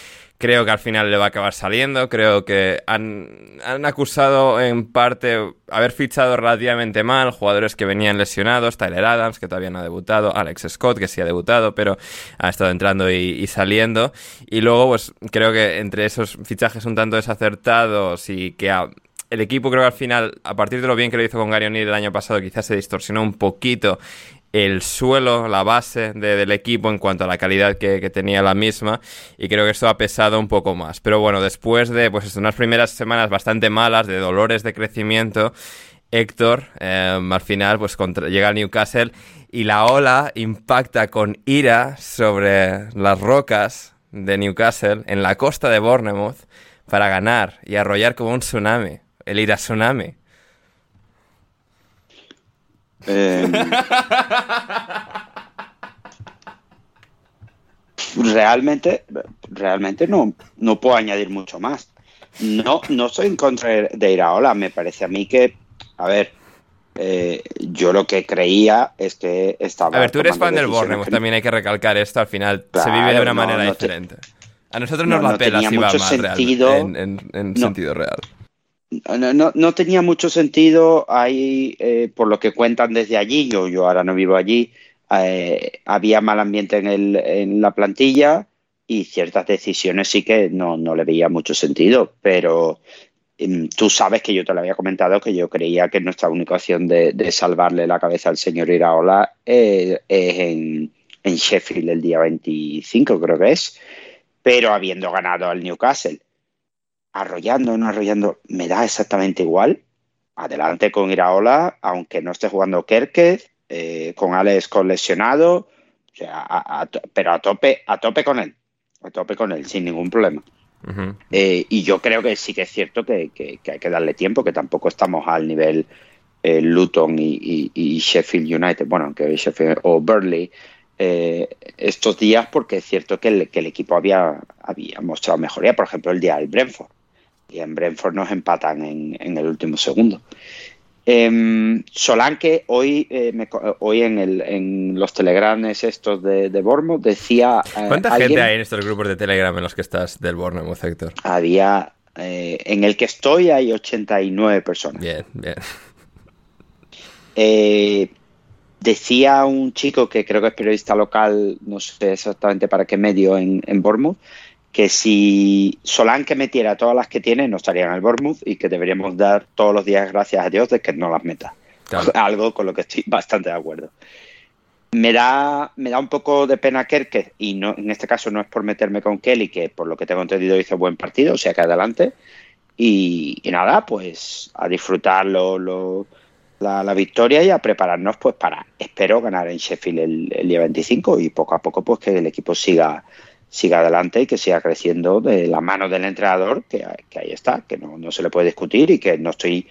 Creo que al final le va a acabar saliendo. Creo que han, han, acusado en parte haber fichado relativamente mal jugadores que venían lesionados. Tyler Adams, que todavía no ha debutado. Alex Scott, que sí ha debutado, pero ha estado entrando y, saliendo. Y luego, pues creo que entre esos fichajes un tanto desacertados y que ha, el equipo creo que al final, a partir de lo bien que lo hizo con Gary O'Neill el año pasado, quizás se distorsionó un poquito el suelo, la base de, del equipo en cuanto a la calidad que, tenía la misma y creo que esto ha pesado un poco más. Pero bueno, después de pues unas primeras semanas bastante malas, de dolores de crecimiento, Héctor eh, al final pues contra, llega al Newcastle y la ola impacta con ira sobre las rocas de Newcastle en la costa de Bournemouth para ganar y arrollar como un tsunami, el ira tsunami. Eh, realmente, realmente no, no puedo añadir mucho más. No, no estoy en contra de Iraola. Me parece a mí que, a ver, eh, yo lo que creía es que estaba. A ver, tú eres fan del Bournemouth, que... también hay que recalcar esto. Al final claro, se vive de una no, manera no diferente. Te... A nosotros nos no, la pela si va sentido, real, en, en, en sentido real. No, no, no, tenía mucho sentido ahí, eh, por lo que cuentan desde allí, yo, yo ahora no vivo allí, eh, había mal ambiente en, el, en, la plantilla y ciertas decisiones sí que no, no le veía mucho sentido, pero eh, tú sabes que yo te lo había comentado que yo creía que nuestra única opción de, de salvarle la cabeza al señor Iraola es en, en Sheffield el día 25, creo que es, pero habiendo ganado al Newcastle arrollando o no arrollando, me da exactamente igual. Adelante con Iraola, aunque no esté jugando Kerkez, eh, con Alex con lesionado, o sea, a, a, pero a tope, a tope con él, a tope con él, sin ningún problema. Uh -huh. eh, y yo creo que sí que es cierto que, que, que, hay que darle tiempo, que tampoco estamos al nivel eh, Luton y, y- y Sheffield United, bueno, aunque Sheffield o Burnley, eh, estos días porque es cierto que el, que el equipo había, había mostrado mejoría, por ejemplo el día del Brentford, y en Brentford nos empatan en, en el último segundo. Em, Solanke hoy, eh, me hoy en, el, en los telegrames estos de, de Bournemouth decía eh, ¿Cuánta alguien- gente hay en estos grupos de Telegram en los que estás del Bournemouth, Héctor? había eh, en el que estoy hay 89 personas. Bien, bien. Eh, decía un chico que creo que es periodista local, no sé exactamente para qué medio en, en Bournemouth, que si Solanke metiera todas las que tiene, no estaría en el Bournemouth y que deberíamos dar todos los días gracias a Dios de que no las meta. Claro. Algo con lo que estoy bastante de acuerdo. Me da, me da un poco de pena Kerke, y no, en este caso no es por meterme con Kelly, que por lo que tengo entendido hizo buen partido, o sea que adelante. Y, y nada, pues a disfrutar lo- lo- la, la victoria y a prepararnos pues para, espero, ganar en Sheffield el, el día 25 y poco a poco pues que el equipo siga, siga adelante y que siga creciendo de la mano del entrenador, que, que ahí está, que no, no se le puede discutir y que no estoy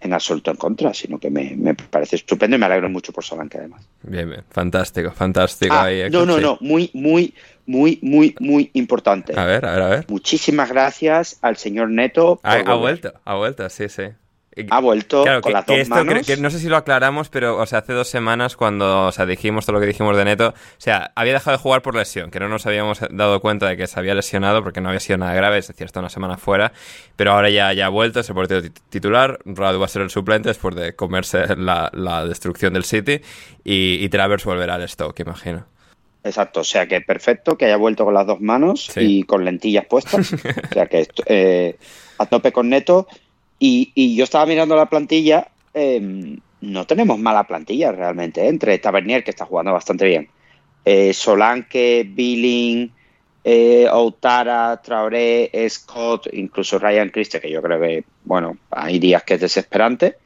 en absoluto en contra, sino que me, me parece estupendo y me alegro mucho por Solanke además. Bien, bien. Fantástico, fantástico. Ah, ahí, no, no, sí. no, muy, muy, muy, muy, muy importante. A ver, a ver, a ver. Muchísimas gracias al señor Neto. por Ha, ha vuelto, ha vuelto, sí, sí. Ha vuelto Claro, con que, las que dos esto manos. que no sé si lo aclaramos, pero o sea, hace dos semanas cuando o sea, dijimos todo lo que dijimos de Neto, o sea, había dejado de jugar por lesión, que no nos habíamos dado cuenta de que se había lesionado porque no había sido nada grave, es decir, está una semana fuera, pero ahora ya, ya ha vuelto, es el portero tit- titular, Radu va a ser el suplente después de comerse la, la destrucción del City y, y Travers volverá al Stoke, imagino. Exacto, o sea que perfecto que haya vuelto con las dos manos Sí. y con lentillas puestas. o sea que eh, a tope con Neto. Y, y yo estaba mirando la plantilla, eh, no tenemos mala plantilla realmente, ¿eh? entre Tavernier, que está jugando bastante bien, eh, Solanke, Billing, eh, Outara, Traoré, Scott, incluso Ryan Christie, que yo creo que, bueno, hay días que es desesperante.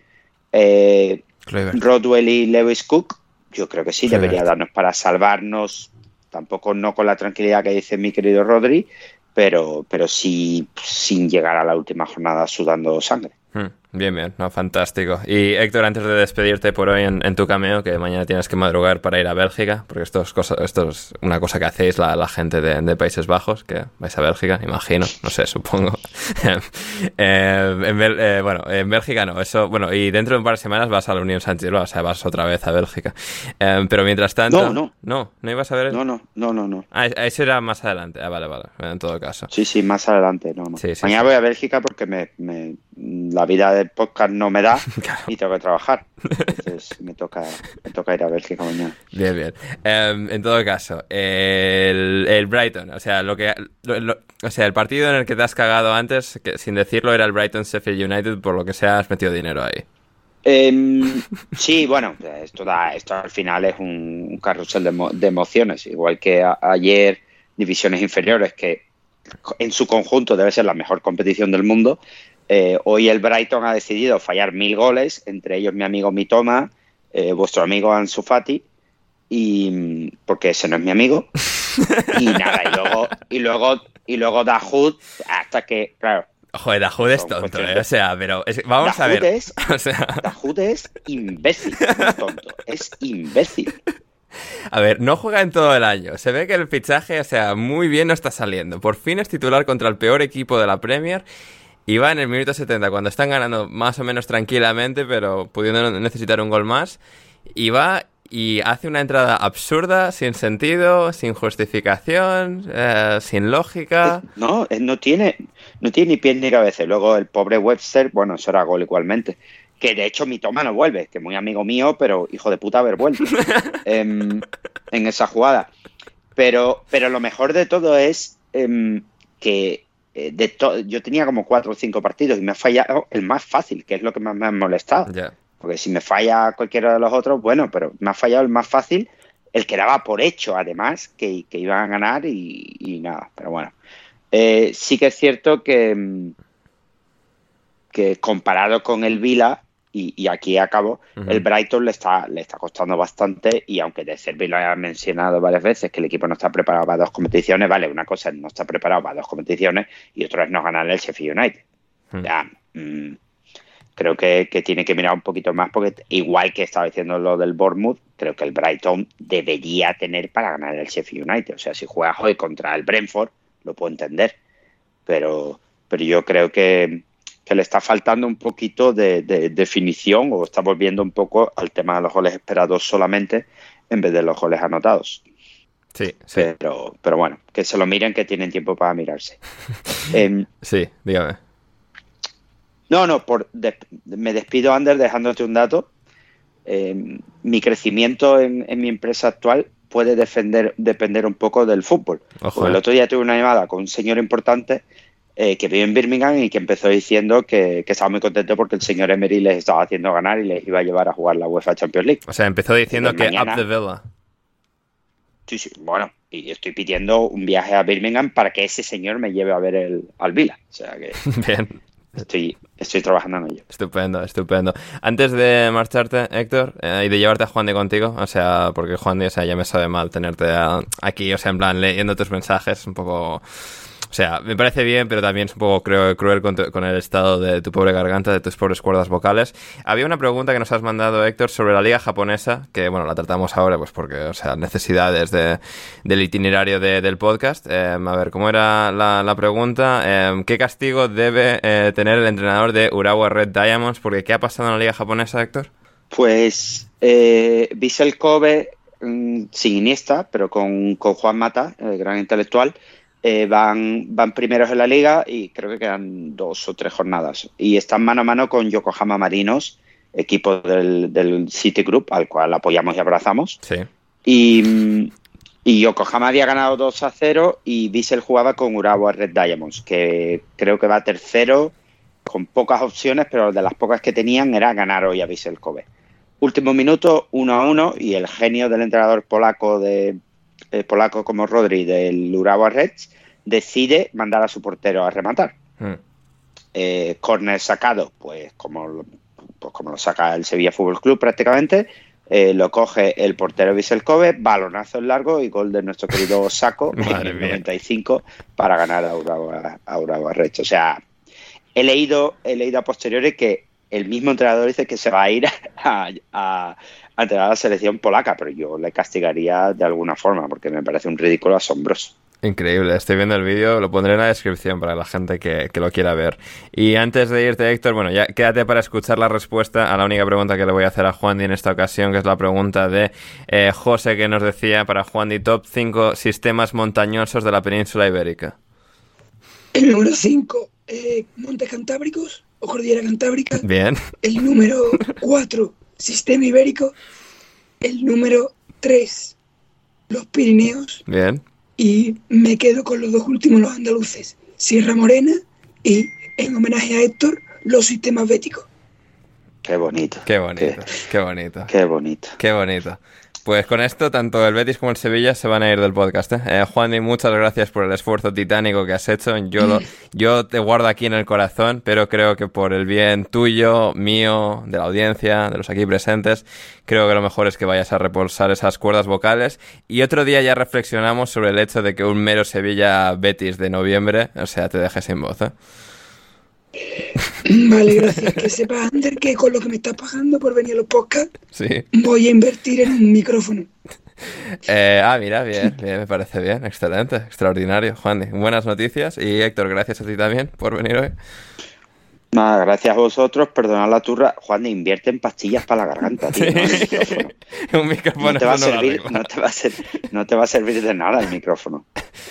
Eh. Rodwell y Lewis Cook, yo creo que sí, debería darnos para salvarnos, tampoco no con la tranquilidad que dice mi querido Rodri, pero, pero sí sin llegar a la última jornada sudando sangre. Hmm, Bien, bien, no, fantástico. Y Héctor, antes de despedirte por hoy en, en tu cameo, que mañana tienes que madrugar para ir a Bélgica, porque esto es, cosa, esto es una cosa que hacéis la, la gente de, de Países Bajos, que vais a Bélgica, imagino, no sé, supongo. Eh, en eh, bueno, en Bélgica no, eso, bueno, y dentro de un par de semanas vas a la Unión San o sea, vas otra vez a Bélgica. Eh, pero mientras tanto... No, no. No, no ibas a ver... No, no, no, no, no. Ah, eso era más adelante. Ah, vale, vale, en todo caso. Sí, sí, más adelante, no, no. Sí, sí, Mañana sí. voy a Bélgica porque me, me- la vida del podcast no me da y tengo que trabajar. Entonces me toca, me toca ir a Bélgica mañana. Bien, bien. Em, en todo caso, el, el Brighton, o sea, lo que, lo- lo- o sea, el partido en el que te has cagado antes, que sin decirlo era el Brighton Sheffield United, por lo que sea has metido dinero ahí. Em, sí, bueno, esto, da, esto al final es un, un carrusel de, de emociones, igual que a- ayer divisiones inferiores, que en su conjunto debe ser la mejor competición del mundo. Eh, hoy el Brighton ha decidido fallar mil goles, entre ellos mi amigo Mitoma, eh, vuestro amigo Ansu Fati, y porque ese no es mi amigo. Y nada, y luego, y luego, y luego Dahoud, hasta que, claro, Joder, Dahoud es tonto, eh, o sea, pero es- vamos a ver. es- O sea, Dahoud es imbécil, no es tonto, es imbécil. a ver, no juega en todo el año. Se ve que el fichaje, o sea, muy bien no está saliendo. Por fin es titular contra el peor equipo de la Premier. Y va en el minuto 70, cuando están ganando más o menos tranquilamente, pero pudiendo necesitar un gol más. Y va y hace una entrada absurda, sin sentido, sin justificación, eh, sin lógica. No, él no tiene, no tiene ni pies ni cabeza. Luego el pobre Webster, bueno, eso era gol igualmente. Que de hecho mi toma no vuelve, que muy amigo mío, pero hijo de puta haber vuelto em, en esa jugada. Pero, pero lo mejor de todo es em, que eh, de yo tenía como cuatro o cinco partidos y me ha fallado el más fácil, que es lo que más me ha molestado. Porque si me falla cualquiera de los otros, bueno, pero me ha fallado el más fácil, el que daba por hecho, además, que, que iban a ganar y, y nada, pero bueno. Eh, sí que es cierto que, mm, que comparado con el Vila, y, y aquí acabo, Ujú. el Brighton le está, le está costando bastante y aunque De Servi lo haya mencionado varias veces, que el equipo no está preparado para dos competiciones, vale, una cosa es no estar preparado para dos competiciones y otra es no ganar el Sheffield United. Hmm. Ya, mm, creo que, que, tiene que mirar un poquito más porque igual que estaba diciendo lo del Bournemouth, creo que el Brighton debería tener para ganar el Sheffield United. O sea, si juegas hoy contra el Brentford, lo puedo entender. Pero, pero yo creo que, que le está faltando un poquito de, de, definición o está volviendo un poco al tema de los goles esperados solamente en vez de los goles anotados. Sí, sí. Pero, pero bueno, que se lo miren que tienen tiempo para mirarse. eh, sí, dígame. No, no, por, de, me despido, Ander, dejándote un dato. Eh, mi crecimiento en, en, mi empresa actual puede defender, depender un poco del fútbol. Ojo, el otro día tuve una llamada con un señor importante eh, que vive en Birmingham y que empezó diciendo que, que, estaba muy contento porque el señor Emery les estaba haciendo ganar y les iba a llevar a jugar la UEFA Champions League. O sea, empezó diciendo que mañana, up the villa. Sí, sí, bueno, y estoy pidiendo un viaje a Birmingham para que ese señor me lleve a ver el, al Vila. O sea que... Bien. Estoy, estoy trabajando en ello. Estupendo, estupendo. Antes de marcharte, Héctor, eh, y de llevarte a Juan de contigo, o sea, porque Juan de, o sea, ya me sabe mal tenerte a, aquí, o sea, en plan, leyendo tus mensajes, un poco... O sea, me parece bien, pero también es un poco creo, cruel con, tu, con, el estado de tu pobre garganta, de tus pobres cuerdas vocales. Había una pregunta que nos has mandado, Héctor, sobre la liga japonesa, que bueno, la tratamos ahora, pues porque, o sea, necesidades de, del itinerario de, del podcast. Eh, a ver, ¿cómo era la, pregunta? Eh, ¿Qué castigo debe eh, tener el entrenador de Urawa Red Diamonds? Porque, ¿qué ha pasado en la liga japonesa, Héctor? Pues, eh, Kobe, mmm, sin Iniesta, pero con, con Juan Mata, el gran intelectual, eh, van, van primeros en la liga y creo que quedan dos o tres jornadas. Y están mano a mano con Yokohama Marinos, equipo del, del City Group, al cual apoyamos y abrazamos. Sí. Y, y, Yokohama había ganado 2 a 0 y Bissell jugaba con Urawa Red Diamonds, que creo que va tercero con pocas opciones, pero de las pocas que tenían era ganar hoy a Bissell Kobe. Último minuto, 1 a 1, y el genio del entrenador polaco de eh, polaco como Rodri del Urawa Reds decide mandar a su portero a rematar. Mm. Eh, corner sacado, pues como, pues como lo saca el Sevilla Fútbol Club prácticamente, eh, lo coge el portero Bissell Kobe, balonazo en largo y gol de nuestro querido Saco en el 95 para ganar a Urawa, a Urawa Reds. O sea, he leído, he leído a posteriori que el mismo entrenador dice que se va a ir a, a, a entrenar a la selección polaca, pero yo le castigaría de alguna forma porque me parece un ridículo asombroso. Increíble, estoy viendo el vídeo, lo pondré en la descripción para la gente que, que, lo quiera ver. Y antes de irte, Héctor, bueno, ya quédate para escuchar la respuesta a la única pregunta que le voy a hacer a Juan en esta ocasión, que es la pregunta de eh, José que nos decía para Juan Di top 5 sistemas montañosos de la península ibérica. El número 5, eh, Montes Cantábricos o Cordillera Cantábrica. Bien. El número 4, Sistema Ibérico. El número 3, los Pirineos. Bien. Y me quedo con los dos últimos, los andaluces, Sierra Morena y, en homenaje a Héctor, los sistemas béticos. Qué bonito. Qué bonito, qué, qué bonito. Qué bonito. Qué bonito. Pues con esto, tanto el Betis como el Sevilla se van a ir del podcast. ¿eh? Eh, Juan, y muchas gracias por el esfuerzo titánico que has hecho. Yo, lo, yo te guardo aquí en el corazón, pero creo que por el bien tuyo, mío, de la audiencia, de los aquí presentes, creo que lo mejor es que vayas a repulsar esas cuerdas vocales. Y otro día ya reflexionamos sobre el hecho de que un mero Sevilla-Betis de noviembre, o sea, te deje sin voz. ¿eh? Vale, gracias. Que sepa, Ander, que con lo que me estás pagando por venir a los podcasts, sí. voy a invertir en un micrófono. Eh, ah, mira, bien, bien, me parece bien, excelente, extraordinario, Juan. Buenas noticias y Héctor, gracias a ti también por venir hoy. Nada, gracias a vosotros, perdonad la turra. Juan, invierte en pastillas para la garganta, tío. Sí. No, un micrófono no, te va a servir, no, te va a ser, no te va a servir de nada el micrófono.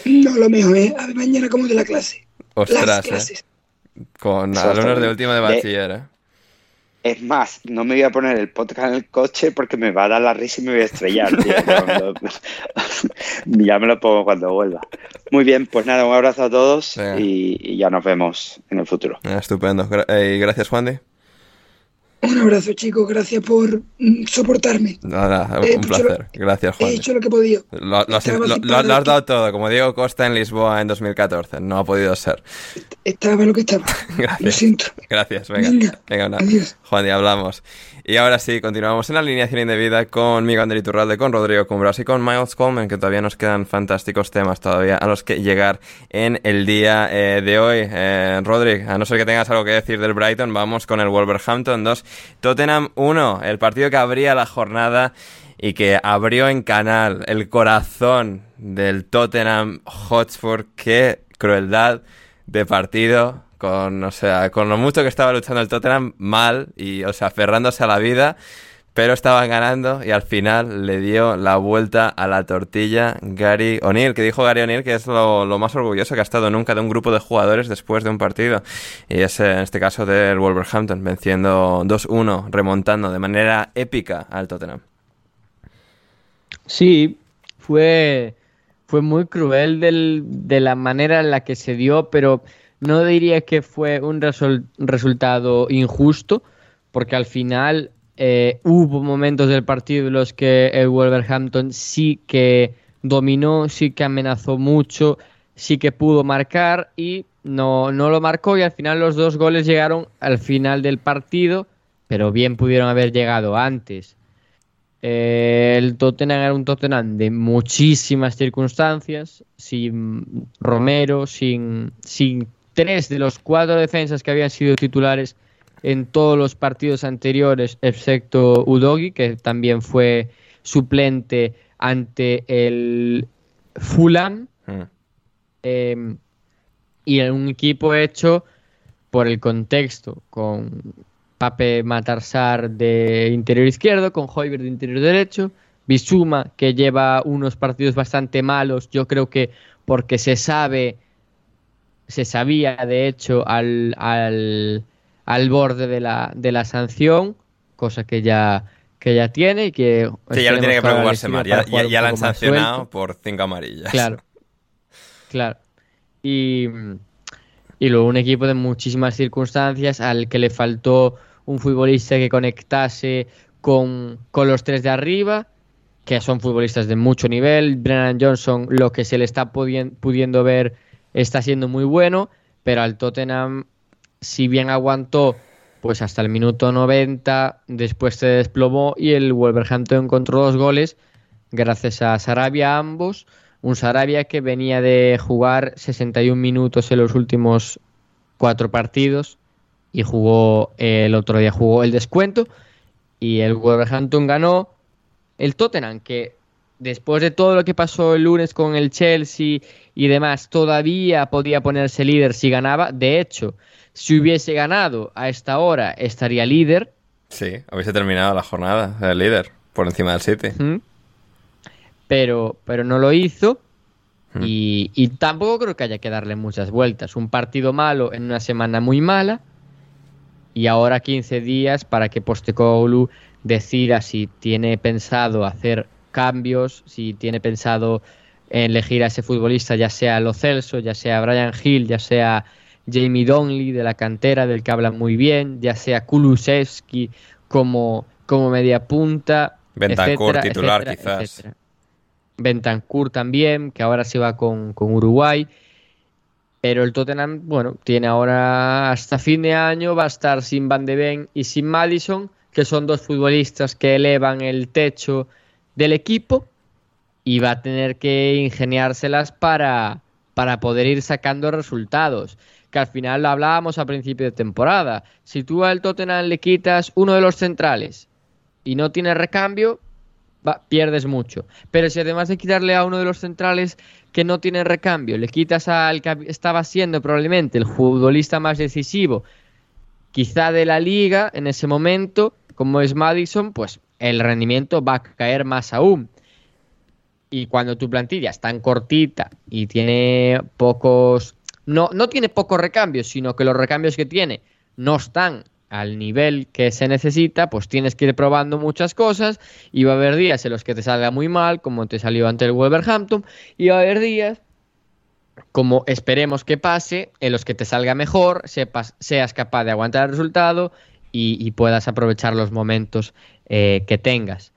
No, lo mejor es a ver mañana como de la clase. Ostras, Las clases. Eh. Con alumnos de último de bachiller, ¿eh? Es más, no me voy a poner el podcast en el coche porque me va a dar la risa y me voy a estrellar. Tío. ya me lo pongo cuando vuelva. Muy bien, pues nada, un abrazo a todos y, y, ya nos vemos en el futuro. Estupendo. Eh, gracias, Juan de. Un abrazo, chicos. Gracias por mm, soportarme. Nada, un eh, placer. Lo, Gracias, Juan. He hecho lo que he podido. Lo, lo, lo, lo has dado todo, como Diego Costa en Lisboa en 2014. No ha podido ser. Estaba lo que estaba. Gracias. Lo siento. Gracias, venga. Venga, venga una. Adiós. Juan, y hablamos. Y ahora sí, continuamos en la alineación indebida con Miguel Ander Iturralde, con Rodrigo Cumbras y con Miles Coleman, que todavía nos quedan fantásticos temas todavía a los que llegar en el día eh, de hoy. Eh, Rodrigo, a no ser que tengas algo que decir del Brighton, vamos con el Wolverhampton 2, Tottenham 1, el partido que abría la jornada y que abrió en canal el corazón del Tottenham Hotspur. Qué crueldad de partido con, o sea, con lo mucho que estaba luchando el Tottenham mal y, o sea, aferrándose a la vida, pero estaban ganando y al final le dio la vuelta a la tortilla Gary O'Neill, que dijo Gary O'Neill que es lo, más orgulloso que ha estado nunca de un grupo de jugadores después de un partido. Y es en este caso del Wolverhampton, venciendo 2-1, remontando de manera épica al Tottenham. Sí, fue, fue muy cruel de la manera en la que se dio, pero no diría que fue un resultado injusto, porque al final eh, hubo momentos del partido en los que el Wolverhampton sí que dominó, sí que amenazó mucho, sí que pudo marcar y no, no lo marcó y al final los dos goles llegaron al final del partido, pero bien pudieron haber llegado antes. Eh, el Tottenham era un Tottenham de muchísimas circunstancias, sin Romero, sin, sin tres de los cuatro defensas que habían sido titulares en todos los partidos anteriores, excepto Udogi, que también fue suplente ante el Fulham. Mm. Em, y en un equipo hecho por el contexto, con Pape Matarsar de interior izquierdo, con Hoiberg de interior derecho, Bisuma, que lleva unos partidos bastante malos, yo creo que porque se sabe se sabía de hecho al, al, al borde de la, de la sanción, cosa que ya, que ya tiene y que... Sí, ya no tiene que preocuparse más, ya, ya, la han sancionado por cinco amarillas. Claro, claro. Y, y luego un equipo de muchísimas circunstancias al que le faltó un futbolista que conectase con, con los tres de arriba, que son futbolistas de mucho nivel. Brennan Johnson, lo que se le está pudiendo ver está siendo muy bueno, pero al Tottenham, si bien aguantó pues hasta el minuto 90, después se desplomó y el Wolverhampton encontró dos goles gracias a Sarabia ambos. Un Sarabia que venía de jugar 61 minutos en los últimos cuatro partidos y jugó el otro día jugó el descuento y el Wolverhampton ganó. El Tottenham que después de todo lo que pasó el lunes con el Chelsea y demás, todavía podía ponerse líder si ganaba. De hecho, si hubiese ganado a esta hora, estaría líder. Sí, hubiese terminado la jornada, el líder, por encima del City. Pero, pero no lo hizo. Y, y, tampoco creo que haya que darle muchas vueltas. Un partido malo en una semana muy mala. Y ahora 15 días para que Postecoglou decida si tiene pensado hacer cambios, si tiene pensado elegir a ese futbolista, ya sea Lo Celso, ya sea Brian Hill, ya sea Jamie Donley de la cantera, del que habla muy bien, ya sea Kulusevski como, como media punta. Bentancur titular quizás. Bentancur también, que ahora se va con, con Uruguay. Pero el Tottenham, bueno, tiene ahora hasta fin de año, va a estar sin Van de Ven y sin Madison, que son dos futbolistas que elevan el techo del equipo y va a tener que ingeniárselas para, para poder ir sacando resultados. Que al final lo hablábamos a principio de temporada. Si tú al Tottenham le quitas uno de los centrales y no tiene recambio, pierdes mucho. Pero si además de quitarle a uno de los centrales que no tiene recambio, le quitas al que estaba siendo probablemente el futbolista más decisivo, quizá de la liga en ese momento, como es Madison, pues el rendimiento va a caer más aún. Y cuando tu plantilla es tan cortita y tiene pocos, no, no tiene pocos recambios, sino que los recambios que tiene no están al nivel que se necesita, pues tienes que ir probando muchas cosas y va a haber días en los que te salga muy mal, como te salió ante el Wolverhampton, y va a haber días, como esperemos que pase, en los que te salga mejor, sepas, seas capaz de aguantar el resultado y puedas aprovechar los momentos eh, que tengas.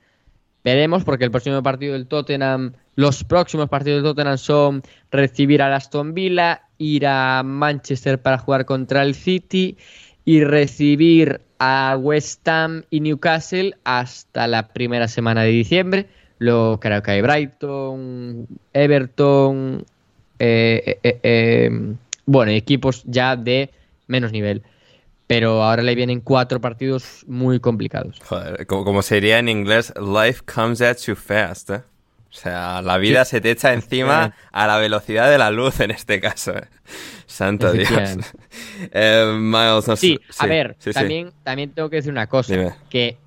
Veremos porque el próximo partido del Tottenham, los próximos partidos del Tottenham son recibir al Aston Villa, ir a Manchester para jugar contra el City y recibir a West Ham y Newcastle hasta la primera semana de diciembre. Luego creo que hay Brighton, Everton, eh, eh, bueno, equipos ya de menos nivel. Pero ahora le vienen cuatro partidos muy complicados. Joder, como, como sería en inglés, life comes at you fast, ¿eh? O sea, la vida se te echa encima a la velocidad de la luz en este caso. ¿eh? Santo Dios. Eh, Miles, no sí, sé- a ver, sí, sí. también, también tengo que decir una cosa, Dime. que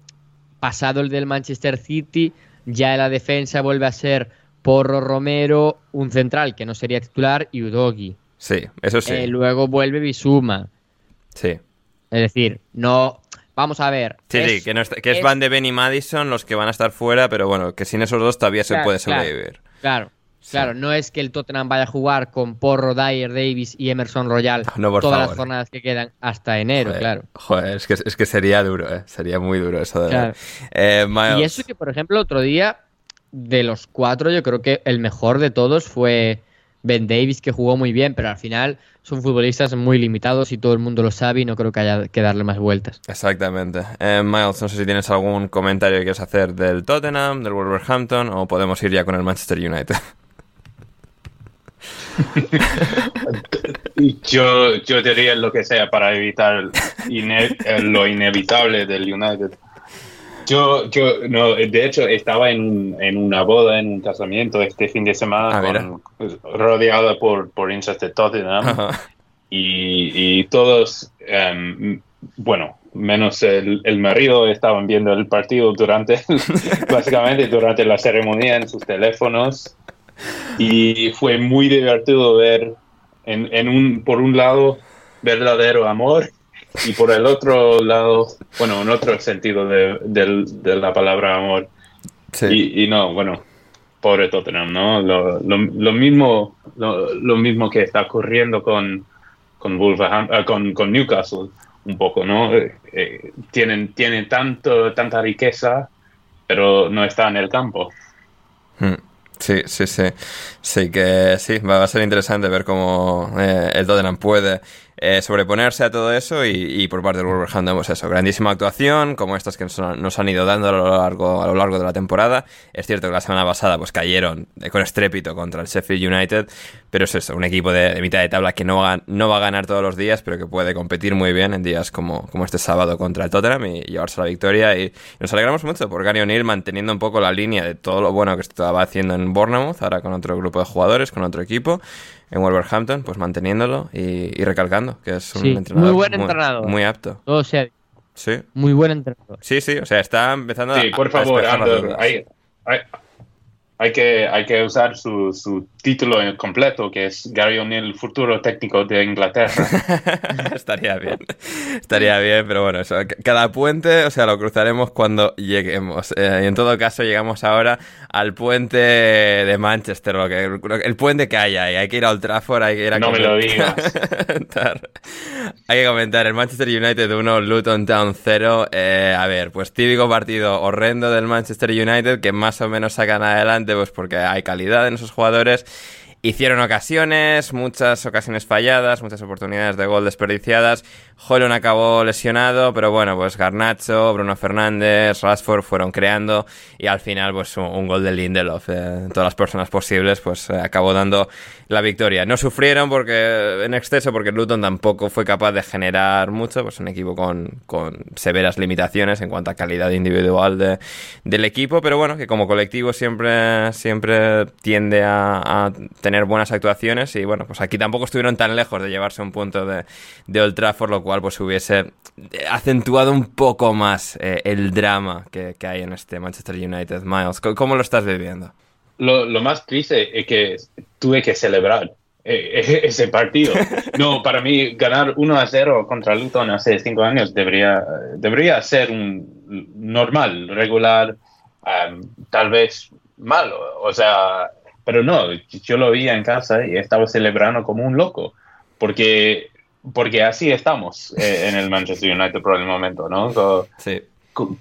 pasado el del Manchester City, ya en la defensa vuelve a ser Porro Romero, un central que no sería titular, y Udogi. Sí, eso sí. Eh, luego vuelve Bisuma. Sí. Es decir, no... Vamos a ver. Sí, es- sí, que, no está- que es, es- Van de Ben y Madison los que van a estar fuera, pero bueno, que sin esos dos todavía se puede sobrevivir. Claro, claro, no es que el Tottenham vaya a jugar con Porro, Dyer, Davis y Emerson Royal No, todas favor. las jornadas que quedan hasta enero, Joder, claro. Joder, es que, es que sería duro, ¿eh? Sería muy duro eso de Claro. Eh, Y eso que, por ejemplo, otro día, de los cuatro, yo creo que el mejor de todos fue Ben Davis, que jugó muy bien, pero al final son futbolistas muy limitados y todo el mundo lo sabe y no creo que haya que darle más vueltas. Exactamente. Eh, Miles, no sé si tienes algún comentario que quieras hacer del Tottenham, del Wolverhampton, o podemos ir ya con el Manchester United. Yo, yo diría lo que sea para evitar ine- eh, lo inevitable del United. Yo, yo, no, de hecho, estaba en, un- en una boda, en un casamiento este fin de semana, Ah, con- rodeado por, por hinchas de Tottenham. y, y todos, em, bueno, menos el, el marido, estaban viendo el partido durante, básicamente durante la ceremonia en sus teléfonos. Y fue muy divertido ver, en, en un, por un lado, verdadero amor y por el otro lado, bueno, en otro sentido de, de la palabra amor. Y, y no, bueno, pobre Tottenham, ¿no? Lo, lo, lo mismo, lo, lo mismo que está ocurriendo con, con, Wolverham- eh, con, con Newcastle, un poco, ¿no? Eh, eh, tienen, tienen tanto, tanta riqueza, pero no está en el campo. Hmm. Sí, sí, sí. Sí, que sí, va a ser interesante ver cómo eh, el Tottenham puede eh, sobreponerse a todo eso y, y por parte del Wolverhampton, pues eso, grandísima actuación, como estas que nos, han- ido dando a lo, largo, a lo largo de la temporada. Es cierto que la semana pasada pues cayeron con estrépito contra el Sheffield United, pero es eso, un equipo de, mitad de tabla que no va, no va a ganar todos los días, pero que puede competir muy bien en días como, como este sábado contra el Tottenham y llevarse la victoria. Y nos alegramos mucho por Gary O'Neill manteniendo un poco la línea de todo lo bueno que estaba haciendo en Bournemouth, ahora con otro grupo de jugadores, con otro equipo. En Wolverhampton, pues manteniéndolo y, y recalcando que es un Sí, entrenador muy buen entrenador. muy apto. Todo sea Sí, muy buen entrenador. sí, sí, o sea, está empezando a Sí, por favor, Ander, hay, hay, hay que, hay que usar su, su título en completo, que es Gary O'Neill, futuro técnico de Inglaterra. Estaría bien. Estaría bien, pero bueno, eso, cada puente, o sea, lo cruzaremos cuando lleguemos. Eh, y en todo caso, llegamos ahora al puente de Manchester, lo que, el puente que hay ahí. Hay que ir a Old Trafford, hay que ir a No me lo digas. comentar. Hay que comentar el Manchester United 1, Luton Town 0. Eh, a ver, pues típico partido horrendo del Manchester United que más o menos sacan adelante, pues porque hay calidad en esos jugadores. Hicieron ocasiones, muchas ocasiones falladas, muchas oportunidades de gol desperdiciadas. Holland acabó lesionado, pero bueno, pues Garnacho, Bruno Fernández, Rashford fueron creando y al final pues un, un gol de Lindelof, eh, todas las personas posibles, pues eh, acabó dando la victoria. No sufrieron porque en exceso porque Luton tampoco fue capaz de generar mucho, pues un equipo con, con severas limitaciones en cuanto a calidad individual de, del equipo, pero bueno, que como colectivo siempre, siempre tiende a, tener buenas actuaciones y bueno, pues aquí tampoco estuvieron tan lejos de llevarse un punto de, de Old Trafford, lo cual pues hubiese acentuado un poco más eh, el drama que, que hay en este Manchester United. Miles, ¿cómo- ¿cómo lo estás viviendo? Lo, lo más triste es que tuve que celebrar eh, ese partido. No, para mí ganar 1 a 0 contra Luton hace cinco años debería, debería ser un normal, regular, um, tal vez malo. O sea, pero no, yo lo vi en casa y estaba celebrando como un loco, porque, porque así estamos eh, en el Manchester United por el momento, ¿no? So, Sí.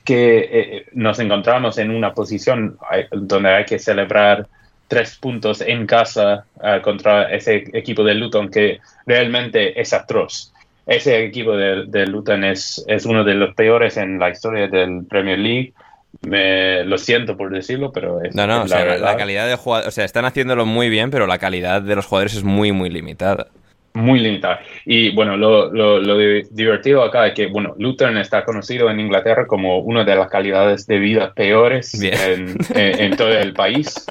Que eh, nos encontramos en una posición eh, donde hay que celebrar tres puntos en casa eh, contra ese equipo de Luton que realmente es atroz. ese equipo de, de Luton es, es uno de los peores en la historia del Premier League. Me, lo siento por decirlo, pero es, No, no, es o sea, la, la calidad de jugadores, o sea, están haciéndolo muy bien, pero la calidad de los jugadores es muy, muy limitada. Muy limitada. Y bueno, lo, lo, lo di- divertido acá es que, bueno, Luton está conocido en Inglaterra como una de las calidades de vida peores en, en- en todo el país.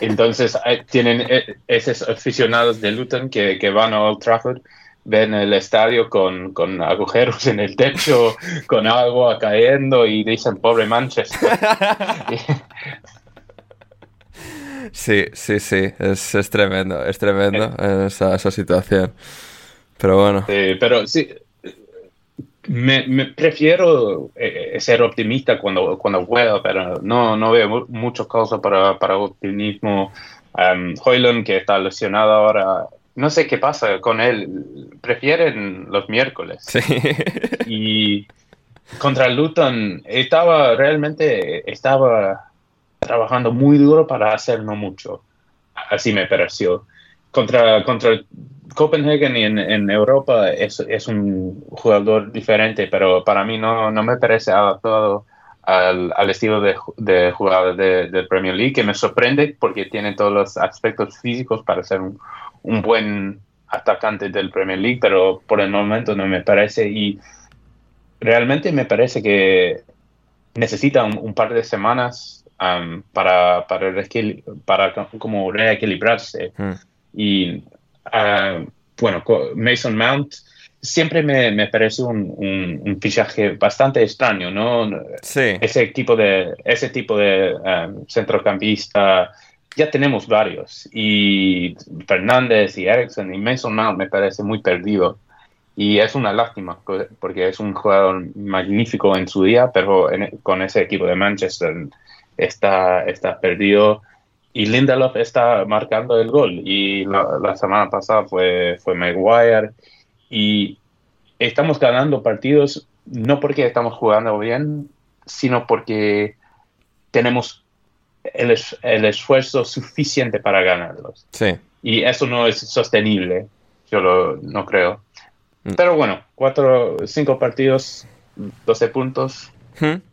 Entonces, eh, tienen eh, esos aficionados de Luton que, que van a Old Trafford, ven el estadio con, con agujeros en el techo, con agua cayendo y dicen, pobre Manchester. Sí, sí, sí, es, es tremendo, es tremendo esa, esa situación. Pero bueno, Eh, pero sí, me, me prefiero eh, ser optimista cuando, cuando puedo, pero no, no veo mu- muchas cosas para, para optimismo. Um, Hoyland, que está lesionado ahora, no sé qué pasa con él. Prefieren los miércoles. sí. Y contra Luton estaba realmente estaba trabajando muy duro para hacer no mucho. Así me pareció. Contra, contra Copenhagen y en, en Europa es, es un jugador diferente, pero para mí no, no me parece adaptado al, al estilo de, de jugador de, de Premier League, que me sorprende porque tiene todos los aspectos físicos para ser un, un buen atacante del Premier League, pero por el momento no me parece. Y realmente me parece que necesita un, un par de semanas um, para, para, para co- como reequilibrarse. Mm. Y ah, bueno, Mason Mount siempre me, me pareció un, un- un fichaje bastante extraño, ¿no? Sí, Ese tipo de, ese tipo de um, centrocampista, ya tenemos varios. Y Fernández y Ericsson y Mason Mount me parece muy perdido. Y es una lástima, porque es un jugador magnífico en su día, pero en- con ese equipo de Manchester está, está perdido. Y Lindelof está marcando el gol. Y la, la semana pasada fue, fue Maguire. Y estamos ganando partidos no porque estamos jugando bien, sino porque tenemos el, el esfuerzo suficiente para ganarlos. sí. Y eso no es sostenible, yo lo, no creo. Mm. Pero bueno, cuatro, cinco partidos, 12 puntos.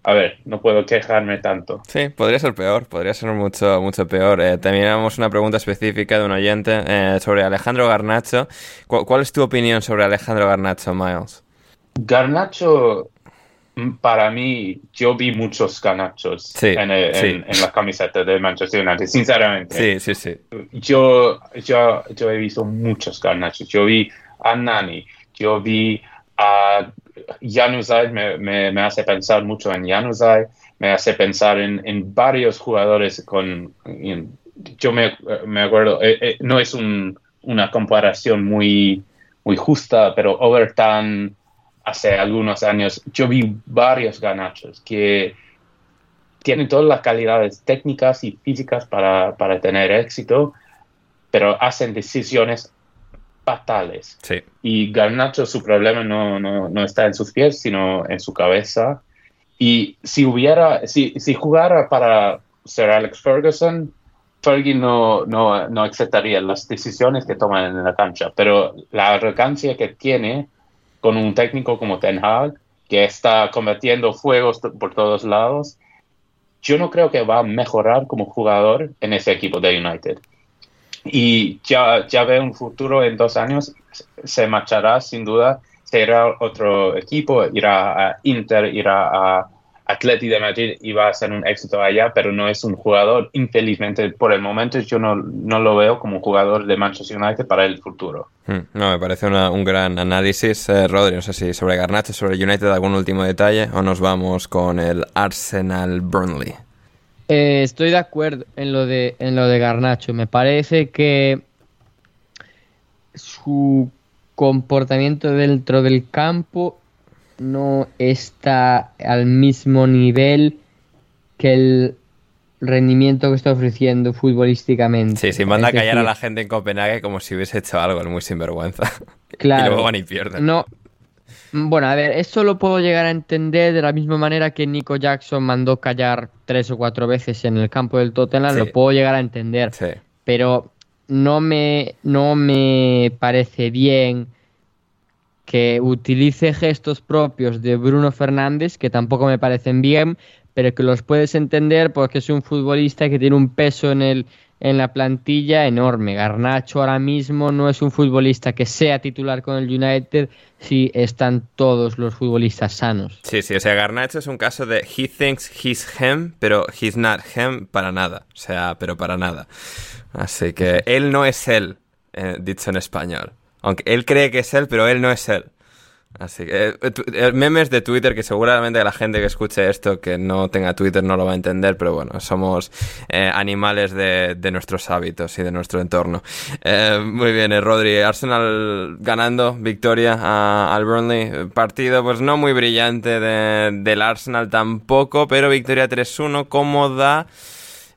A ver, no puedo quejarme tanto. Sí, podría ser peor, podría ser mucho, mucho peor. Eh, teníamos una pregunta específica de un oyente eh, sobre Alejandro Garnacho. ¿Cu- ¿Cuál es tu opinión sobre Alejandro Garnacho, Miles? Garnacho, mm, para mí, yo vi muchos ganachos Sí, en, el- sí. en- en la camiseta de Manchester United, sinceramente. Sí, sí, sí. yo, yo, yo he visto muchos garnachos. Yo vi a Nani, yo vi a Januzaj, me, hace pensar mucho en Januzaj, me hace pensar en, varios jugadores con... yo me, acuerdo, eh, eh, no es un- una comparación muy, justa, pero Overton hace algunos años, yo vi varios ganachos que tienen todas las calidades técnicas y físicas para tener éxito, pero hacen decisiones fatales. Sí. Y Garnacho, su problema no, no, no está en sus pies, sino en su cabeza. Y si hubiera, si, si jugara para Sir Alex Ferguson, Fergie no, no, no aceptaría las decisiones que toman en la cancha. Pero la arrogancia que tiene con un técnico como Ten Hag, que está combatiendo fuegos por todos lados, yo no creo que va a mejorar como jugador en ese equipo de United. Y ya, ya veo un futuro en dos años, se marchará sin duda, se irá a otro equipo, irá a Inter, irá a Atleti de Madrid y va a ser un éxito allá, pero no es un jugador, infelizmente por el momento yo no, no lo veo como un jugador de Manchester United para el futuro. Hmm, No, me parece una- un gran análisis. Eh, Rodri, no sé si sobre Garnacho, sobre United, algún último detalle o nos vamos con el Arsenal Burnley. Eh, estoy de acuerdo en lo de en lo de Garnacho. Me parece que su comportamiento dentro del campo no está al mismo nivel que el rendimiento que está ofreciendo futbolísticamente. Sí, sí, manda a callar a la gente en Copenhague como si hubiese hecho algo, es muy sinvergüenza. Claro. y luego van y pierden. No. Mm, Bueno, a ver, esto lo puedo llegar a entender de la misma manera que Nico Jackson mandó callar tres o cuatro veces en el campo del Tottenham, Sí. lo puedo llegar a entender. Sí. Pero no me, no me parece bien que utilice gestos propios de Bruno Fernández, que tampoco me parecen bien, pero que los puedes entender porque es un futbolista que tiene un peso en el en la plantilla enorme. Garnacho ahora mismo no es un futbolista que sea titular con el United si están todos los futbolistas sanos. Sí, sí, o sea, Garnacho es un caso de he thinks he's him, pero he's not him para nada. O sea, pero para nada. Así que él no es él, eh, dicho en español. Aunque él cree que es él, pero él no es él. Así que eh, eh, memes de Twitter que seguramente la gente que escuche esto que no tenga Twitter no lo va a entender, pero bueno, somos eh, animales de, nuestros hábitos y de nuestro entorno. muy bien, Rodri, Arsenal ganando victoria al Burnley, partido pues no muy brillante del Arsenal tampoco, pero victoria 3-1 cómoda.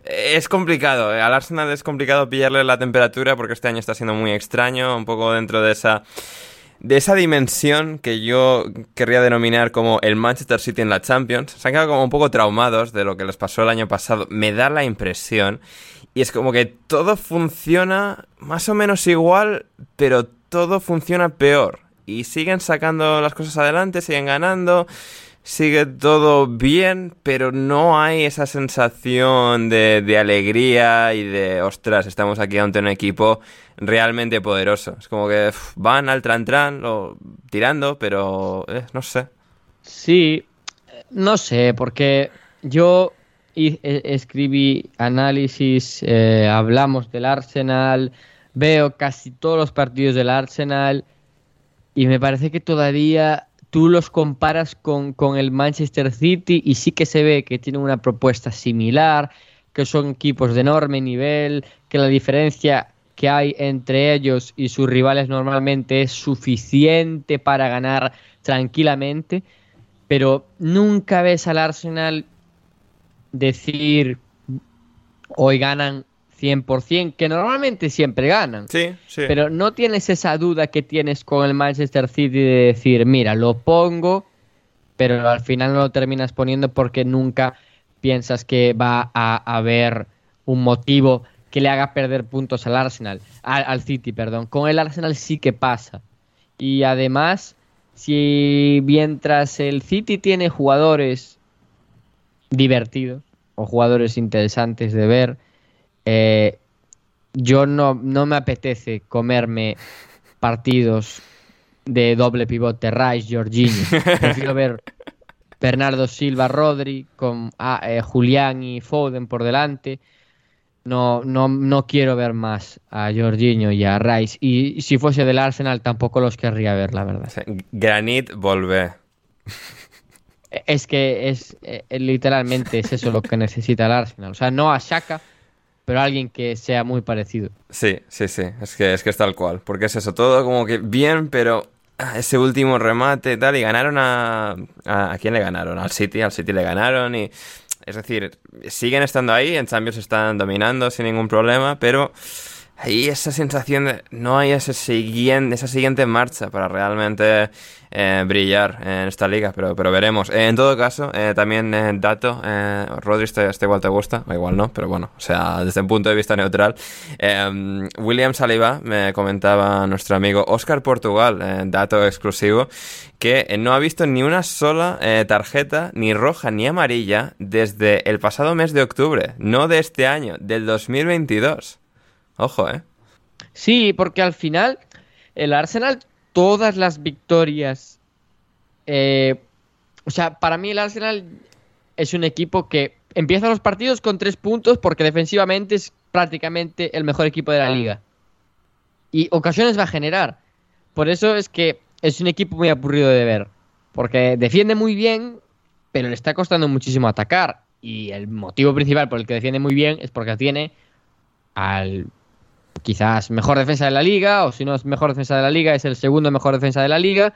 Es complicado, al Arsenal es complicado pillarle la temperatura porque este año está siendo muy extraño, un poco dentro de esa de esa dimensión que yo querría denominar como el Manchester City en la Champions. Se han quedado como un poco traumados de lo que les pasó el año pasado. Me da la impresión. Y es como que todo funciona más o menos igual, pero todo funciona peor. Y siguen sacando las cosas adelante, siguen ganando sigue todo bien, pero no hay esa sensación de, alegría y de, ostras, estamos aquí ante un equipo realmente poderoso. Es como que van al tran tran, lo, tirando, pero eh, no sé. Sí, no sé, porque yo e, escribí análisis, eh, hablamos del Arsenal, veo casi todos los partidos del Arsenal y me parece que todavía tú los comparas con, el Manchester City y sí que se ve que tienen una propuesta similar, que son equipos de enorme nivel, que la diferencia que hay entre ellos y sus rivales normalmente es suficiente para ganar tranquilamente, pero nunca ves al Arsenal decir hoy ganan 100%, que normalmente siempre ganan. Sí, sí. Pero no tienes esa duda que tienes con el Manchester City de decir, mira, lo pongo, pero al final no lo terminas poniendo porque nunca piensas que va a haber un motivo que le haga perder puntos al Arsenal, al, City, perdón. Con el Arsenal sí que pasa. Y además, si mientras el City tiene jugadores divertidos o jugadores interesantes de ver, eh, yo no, no me apetece comerme partidos de doble pivote Rice, Jorginho. Prefiero ver Bernardo Silva, Rodri, con ah, eh, Julián y Foden por delante. No, no, no quiero ver más a Jorginho y a Rice. Y si fuese del Arsenal tampoco los querría ver, la verdad. Granit volve. Es que es eh, literalmente es eso lo que necesita el Arsenal. O sea, no a Shaka, pero alguien que sea muy parecido. Sí, sí, sí, es que es, que es tal cual, porque es eso, todo como que bien, pero ah, ese último remate y tal, y ganaron a, a... quién le ganaron? Al City, al City le ganaron y... Es decir, siguen estando ahí, en Champions están dominando sin ningún problema, pero ahí esa sensación de no hay ese siguiente, esa siguiente marcha para realmente eh, brillar en esta liga, pero, pero veremos. Eh, en todo caso, eh, también dato, Rodri, este, este, igual te gusta, o igual no, pero bueno, o sea, desde un punto de vista neutral. William Saliba, me comentaba nuestro amigo Oscar Portugal, dato exclusivo, que no ha visto ni una sola tarjeta, ni roja ni amarilla, desde el pasado mes de octubre, no de este año, del 2022. Ojo, ¿eh? Sí, porque al final el Arsenal, todas las victorias... Eh, o sea, para mí el Arsenal es un equipo que empieza los partidos con tres puntos porque defensivamente es prácticamente el mejor equipo de la liga. Y ocasiones va a generar. Por eso es que es un equipo muy aburrido de ver. Porque defiende muy bien, pero le está costando muchísimo atacar. Y el motivo principal por el que defiende muy bien es porque tiene al quizás mejor defensa de la liga, o si no es mejor defensa de la liga, es el segundo mejor defensa de la liga,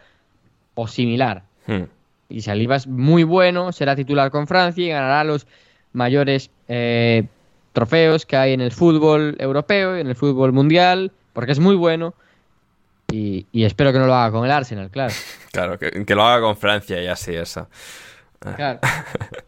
o similar. Hmm. Y Saliba es muy bueno, será titular con Francia y ganará los mayores eh, trofeos que hay en el fútbol europeo y en el fútbol mundial, porque es muy bueno. Y, espero que no lo haga con el Arsenal, claro. Claro, que, que lo haga con Francia y así eso. Claro.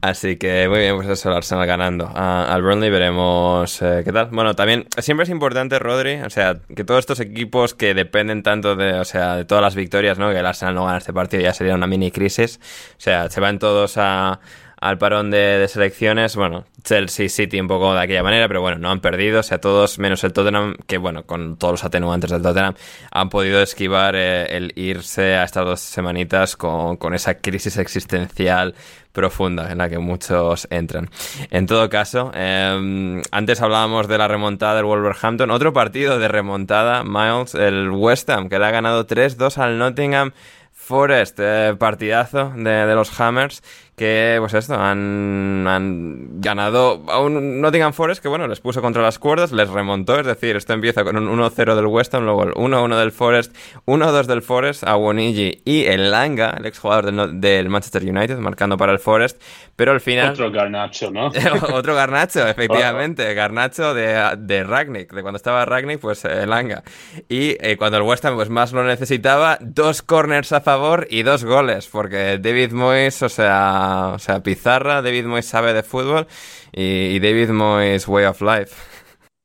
Así que muy bien, pues eso, el Arsenal ganando. al Burnley veremos eh, qué tal. Bueno, también siempre es importante, Rodri, o sea, que todos estos equipos que dependen tanto de, o sea, de todas las victorias, ¿no? Que el Arsenal no gana este partido ya sería una mini crisis. O sea, se van todos a al parón de, selecciones. Bueno, Chelsea City un poco de aquella manera, pero bueno, no han perdido. O sea, todos menos el Tottenham, que bueno, con todos los atenuantes del Tottenham, han podido esquivar eh, el irse a estas dos semanitas con, con esa crisis existencial profunda en la que muchos entran. En todo caso, eh, antes hablábamos de la remontada del Wolverhampton, otro partido de remontada, Miles, el West Ham, que le ha ganado 3-2 al Nottingham Forest, eh, partidazo de los Hammers que pues esto, han, han, ganado a un Nottingham Forest que bueno, les puso contra las cuerdas, les remontó, es decir, esto empieza con un 1-0 del West Ham, luego el 1-1 del Forest, 1-2 del Forest, a Wonigi y el Langa, el exjugador del, del Manchester United, marcando para el Forest, pero al final... Otro Garnacho, ¿no? otro Garnacho, efectivamente, Garnacho de, de Ragnick, de cuando estaba Ragnick, pues el Langa. Y eh, cuando el West Ham pues, más lo necesitaba, dos corners a favor y dos goles, porque David Moyes, o sea o sea, pizarra, David Moyes sabe de fútbol y, David Moyes way of life.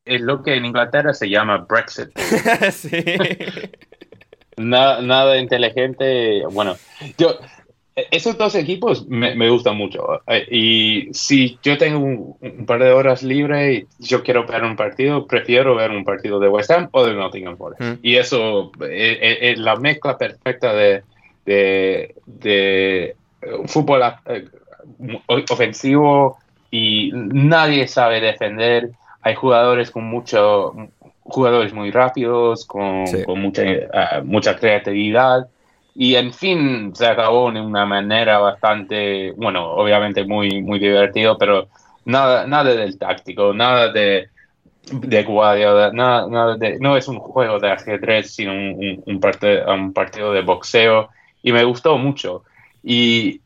Es lo que en Inglaterra se llama Brexit. sí. Nada, nada inteligente. Bueno, yo, esos dos equipos me, me, gustan mucho. Eh, y si yo tengo un, par de horas libre y yo quiero ver un partido, prefiero ver un partido de West Ham o de Nottingham Forest. Mm. Y eso es, eh, eh, es, la mezcla perfecta de, de, fútbol eh, ofensivo y nadie sabe defender. Hay jugadores con mucho, jugadores muy rápidos, con, mucha, eh, mucha creatividad. Y en fin, se acabó de una manera bastante, bueno, obviamente muy, muy divertido, pero nada, nada del táctico, nada de, de Guardiola, nada, nada de, no es un juego de ajedrez, sino un, un, partido, un partido de boxeo. Y me gustó mucho. Y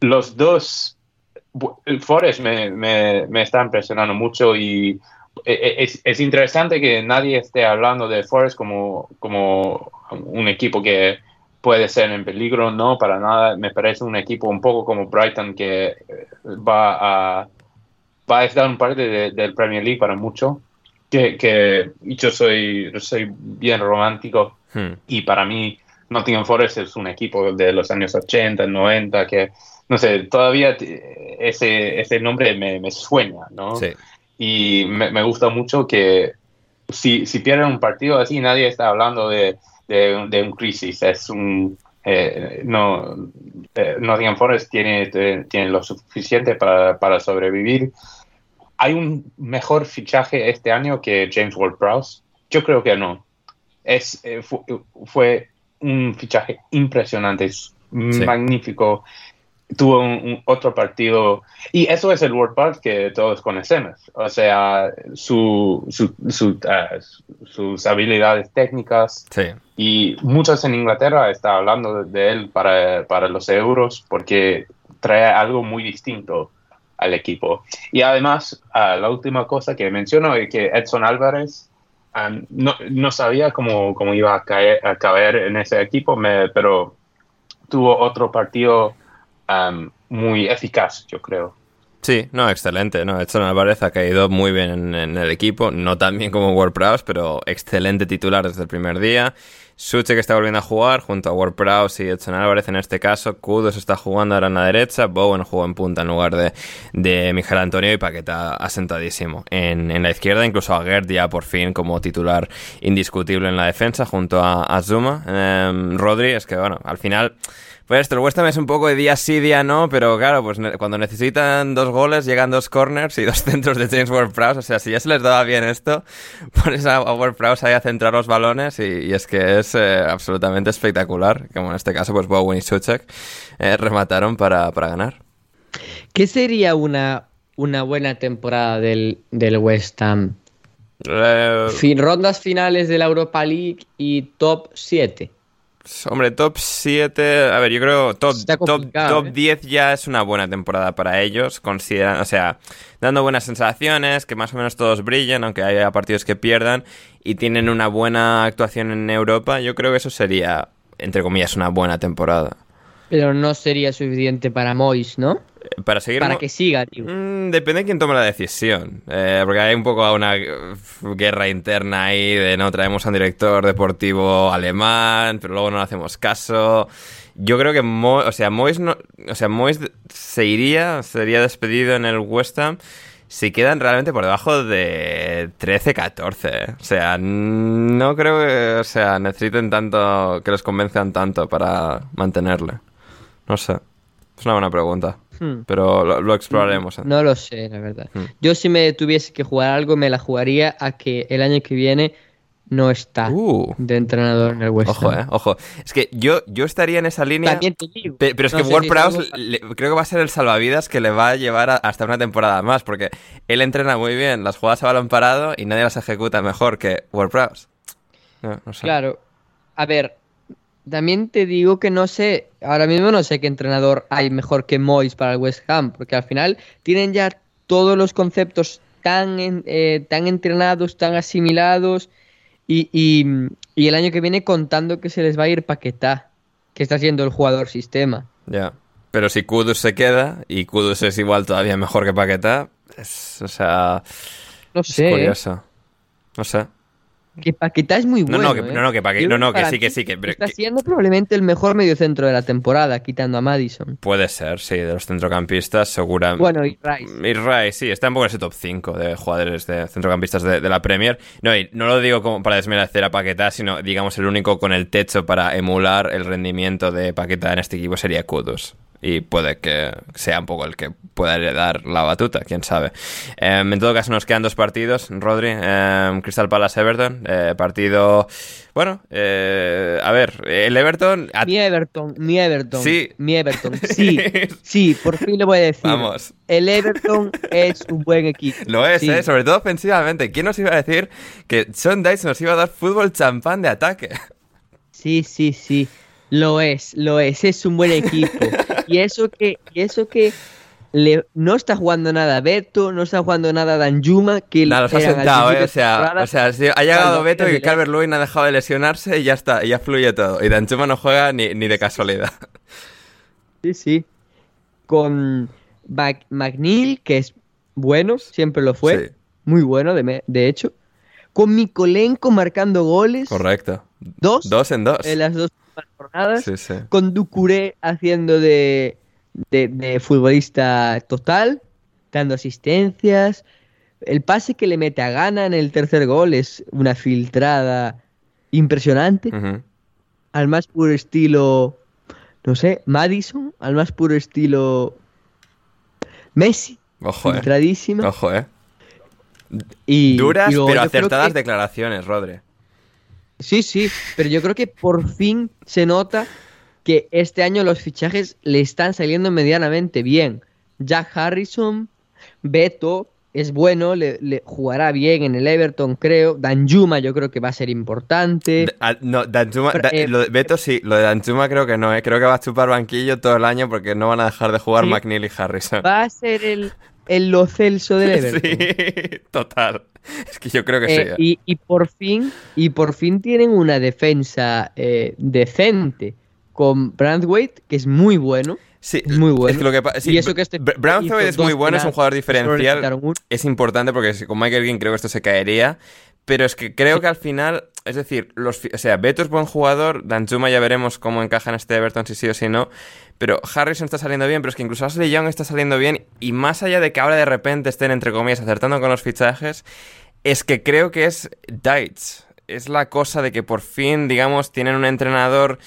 los dos, Forest me, me, me está impresionando mucho y e, e, es, es, interesante que nadie esté hablando de Forest como, como un equipo que puede ser en peligro, no, para nada. Me parece un equipo un poco como Brighton que va a, va a estar en parte del Premier League para mucho. Que, que yo soy, soy bien romántico hmm. y para mí Nottingham Forest es un equipo de los años 80, 90 que no sé, todavía ese, ese nombre me, me sueña, ¿no? Sí. Y me, me, gusta mucho que si, si pierden un partido así, nadie está hablando de, de, un crisis. Es un. Eh, no, eh, Nottingham Forest tiene, tiene lo suficiente para, para sobrevivir. ¿Hay un mejor fichaje este año que James Ward-Prowse? Yo creo que no. Es, eh, fue, un fichaje impresionante, magnífico. Tuvo un, otro partido y eso es el World Park que todos conocemos. O sea su, su, ah, sus habilidades técnicas. Sí. y muchos en Inglaterra están hablando de él para, para, los euros porque trae algo muy distinto al equipo. Y además uh, la última cosa que menciono es que Edson Álvarez ah, no, no, sabía cómo, cómo iba a caer, en ese equipo me, pero tuvo otro partido muy eficaz, yo creo. Sí, no, excelente. No, Edson Álvarez ha caído muy bien en, el equipo, no tan bien como Ward pero excelente titular desde el primer día. Suche que está volviendo a jugar junto a Ward y Edson Álvarez en este caso. Kudos está jugando ahora en la derecha. Bowen jugó en punta en lugar de, de Miguel Antonio y Paqueta asentadísimo en, en la izquierda. Incluso a Gerd ya por fin como titular indiscutible en la defensa junto a, Azuma. Em, Rodri, es que bueno, al final pues esto, el West Ham es un poco de día sí, día no, pero claro, pues cuando necesitan dos goles, llegan dos corners y dos centros de James Ward-Prowse. O sea, si ya se les daba bien esto, pones a, Ward-Prowse ahí a centrar los balones y, es que es eh, absolutamente espectacular. Como en este caso, pues Bowen y Suchek eh, remataron para, ganar. ¿Qué sería una, una buena temporada del, del West Ham? Eh, fin, rondas finales de la Europa League y top 7. Hombre, top 7, a ver, yo creo top, top, top 10 ¿eh? ya es una buena temporada para ellos, consideran, o sea, dando buenas sensaciones, que más o menos todos brillan, aunque haya partidos que pierdan, y tienen una buena actuación en Europa, yo creo que eso sería, entre comillas, una buena temporada. Pero no sería suficiente para Mois, ¿no? Eh, Para seguir... Para que siga, tío. Mm, depende de quién tome la decisión. Eh, porque hay un poco una eh, guerra interna ahí de no traemos a un director deportivo alemán, pero luego no le hacemos caso. Yo creo que Mo- o sea, Moyes no, o sea, Moyes se iría, sería despedido en el West Ham si quedan realmente por debajo de 13-14. O sea, no creo que o sea, necesiten tanto, que los convenzan tanto para mantenerle. No sé. Es una buena pregunta. Hmm. Pero lo, lo exploraremos. ¿eh? No lo sé, la verdad. Hmm. Yo si me tuviese que jugar algo, me la jugaría a que el año que viene no está Uh. de entrenador en el West Ojo, Ham. eh, ojo. Es que yo, yo estaría en esa línea. También te digo. pe- pero es no que si Ward es Prowse algo- le- creo que va a ser el salvavidas que le va a llevar a- hasta una temporada más. Porque él entrena muy bien las jugadas a balón parado y nadie las ejecuta mejor que Ward Prowse. No, no sé. Claro. A ver, también te digo que no sé, ahora mismo no sé qué entrenador hay mejor que Moyes para el West Ham, porque al final tienen ya todos los conceptos tan, eh, tan entrenados, tan asimilados, y, y- y el año que viene contando que se les va a ir Paquetá, que está siendo el jugador sistema. Ya. Pero si Kudus se queda y Kudus es igual todavía mejor que Paquetá, es, o sea, No es sé, ¿eh? curioso. No sé. Que Paquetá es muy No, bueno. no, que- ¿eh? no, no, que Paquetá- no, no, que sí, que sí, que- pero Está que- siendo probablemente el mejor mediocentro de la temporada, quitando a Madison. Puede ser, sí, de los centrocampistas, seguramente. Bueno, y Rice. Y Rice, sí, está un poco en ese top 5 de jugadores de centrocampistas de, de la Premier. No, y no lo digo como para desmerecer a Paquetá, sino, digamos, el único con el techo para emular el rendimiento de Paquetá en este equipo sería Kudus. Y puede que sea un poco el que pueda heredar la batuta, quién sabe. Em, en todo caso, nos quedan dos partidos, Rodri. em, Crystal Palace Everton. eh, partido. Bueno, eh, a ver, el Everton. Mi Everton, mi Everton. Sí. Mi Everton. Sí, sí, por fin lo voy a decir. Vamos. El Everton es un buen equipo. Lo es, Sí. ¿eh? Sobre todo ofensivamente. ¿Quién nos iba a decir que Sean Dice nos iba a dar fútbol champán de ataque? Sí, sí, sí. Lo es, lo es. Es un buen equipo. y eso que, y eso que le, no está jugando nada Beto, no está jugando nada Danjuma, que Nada, los ha sentado, ¿eh? O sea, o sea ha llegado Beto y de Calvert Lewin ha dejado de lesionarse y ya está, ya fluye todo. Y Danchuma no juega ni, ni de casualidad. Sí, sí. Con Mac- McNeil, que es bueno, siempre lo fue. Sí. Muy bueno, de, me- de hecho. Con Mikolenko marcando goles. Correcto. Dos. Dos en dos. En las dos jornadas. Sí, sí. Con Ducuré haciendo de, de, de futbolista total, dando asistencias. El pase que le mete a Gana en el tercer gol es una filtrada impresionante. Al más puro estilo, no sé, Madison. Al más puro estilo Messi. Ojo, eh. Filtradísima. Ojo, eh. Y, Duras y pero acertadas que- declaraciones, Rodri. Sí, sí, pero yo creo que por fin se nota que este año los fichajes le están saliendo medianamente bien. Jack Harrison, Beto es bueno, le, le jugará bien en el Everton, creo. Danjuma yo creo que va a ser importante. Ah, no, Danjuma, Da- eh, lo de Beto sí, lo de Danjuma creo que no, eh. Creo que va a chupar banquillo todo el año porque no van a dejar de jugar Sí. McNeil y Harrison. Va a ser el, el Lo Celso del Everton. Sí, total. Es que yo creo que Eh, sí. y, y por fin, y por fin tienen una defensa eh, decente con Brandwaite, que es muy bueno. Sí, muy bueno. Es que lo que pa- sí, y eso que este Br- Braunthwaite hizo es muy bueno, es un jugador diferencial. Es importante porque con Michael King creo que esto se caería. Pero es que creo que al final, es decir, los, o sea, Beto es buen jugador, Danjuma ya veremos cómo encaja en este Everton, si sí o si no. Pero Harrison está saliendo bien, pero es que incluso Ashley Young está saliendo bien. Y más allá de que ahora de repente estén, entre comillas, acertando con los fichajes, es que creo que es Dites. Es la cosa de que por fin, digamos, tienen un entrenador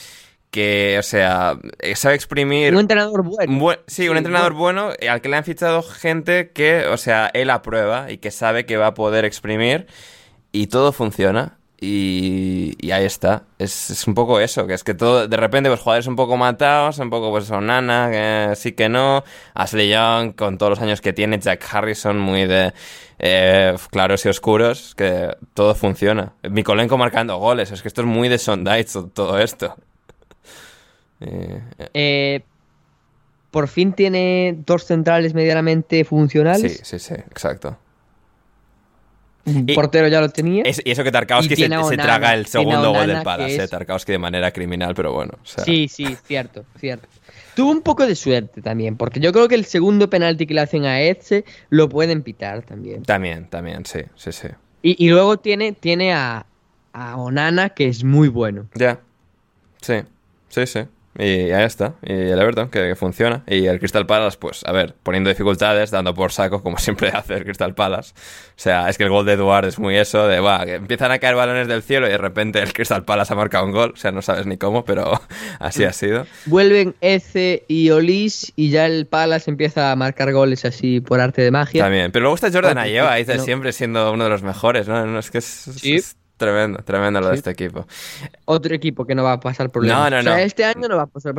que, o sea, eh, sabe exprimir. Un entrenador bueno. Sí, un entrenador bueno eh, al que le han fichado gente que, o sea, él aprueba y que sabe que va a poder exprimir y todo funciona. Y, y ahí está. Es, es un poco eso, que es que todo, de repente, pues jugadores un poco matados, un poco, pues Onana, que sí que no, Ashley Young, con todos los años que tiene, Jack Harrison, muy de eh, claros y oscuros, que todo funciona. Mikolenko marcando goles, es que esto es muy de Sondage, todo esto. Eh, eh, Eh, por fin tiene dos centrales medianamente funcionales. sí, sí, sí, exacto. Un portero ya lo tenía. Es- y eso que Tarkowski se, se traga el segundo gol del Palace, eh, es- Tarkowski de manera criminal, pero bueno. o sea, Sí, sí, cierto, cierto. Tuvo un poco de suerte también, porque yo creo que el segundo penalti que le hacen a Etze lo pueden pitar también. También, también, sí, sí, sí. Y, y luego tiene, tiene a, a Onana, que es muy bueno. Ya. Sí, sí, sí. Y ya está. Y el Everton, que, que funciona. Y el Crystal Palace, pues, a ver, poniendo dificultades, dando por saco, como siempre hace el Crystal Palace. O sea, es que el gol de Eduard es muy eso, de, va, que empiezan a caer balones del cielo y de repente el Crystal Palace ha marcado un gol. O sea, no sabes ni cómo, pero así ha sido. Vuelven Eze y Olis y ya el Palace empieza a marcar goles así por arte de magia. También. Pero luego está Jordan equipo, no. siempre siendo uno de los mejores, ¿no? No, es que es, es- Sí. es tremendo, tremendo lo de Sí. este equipo. Otro equipo que no va a pasar problemas. No, no, O sea, no. este año no va a pasar,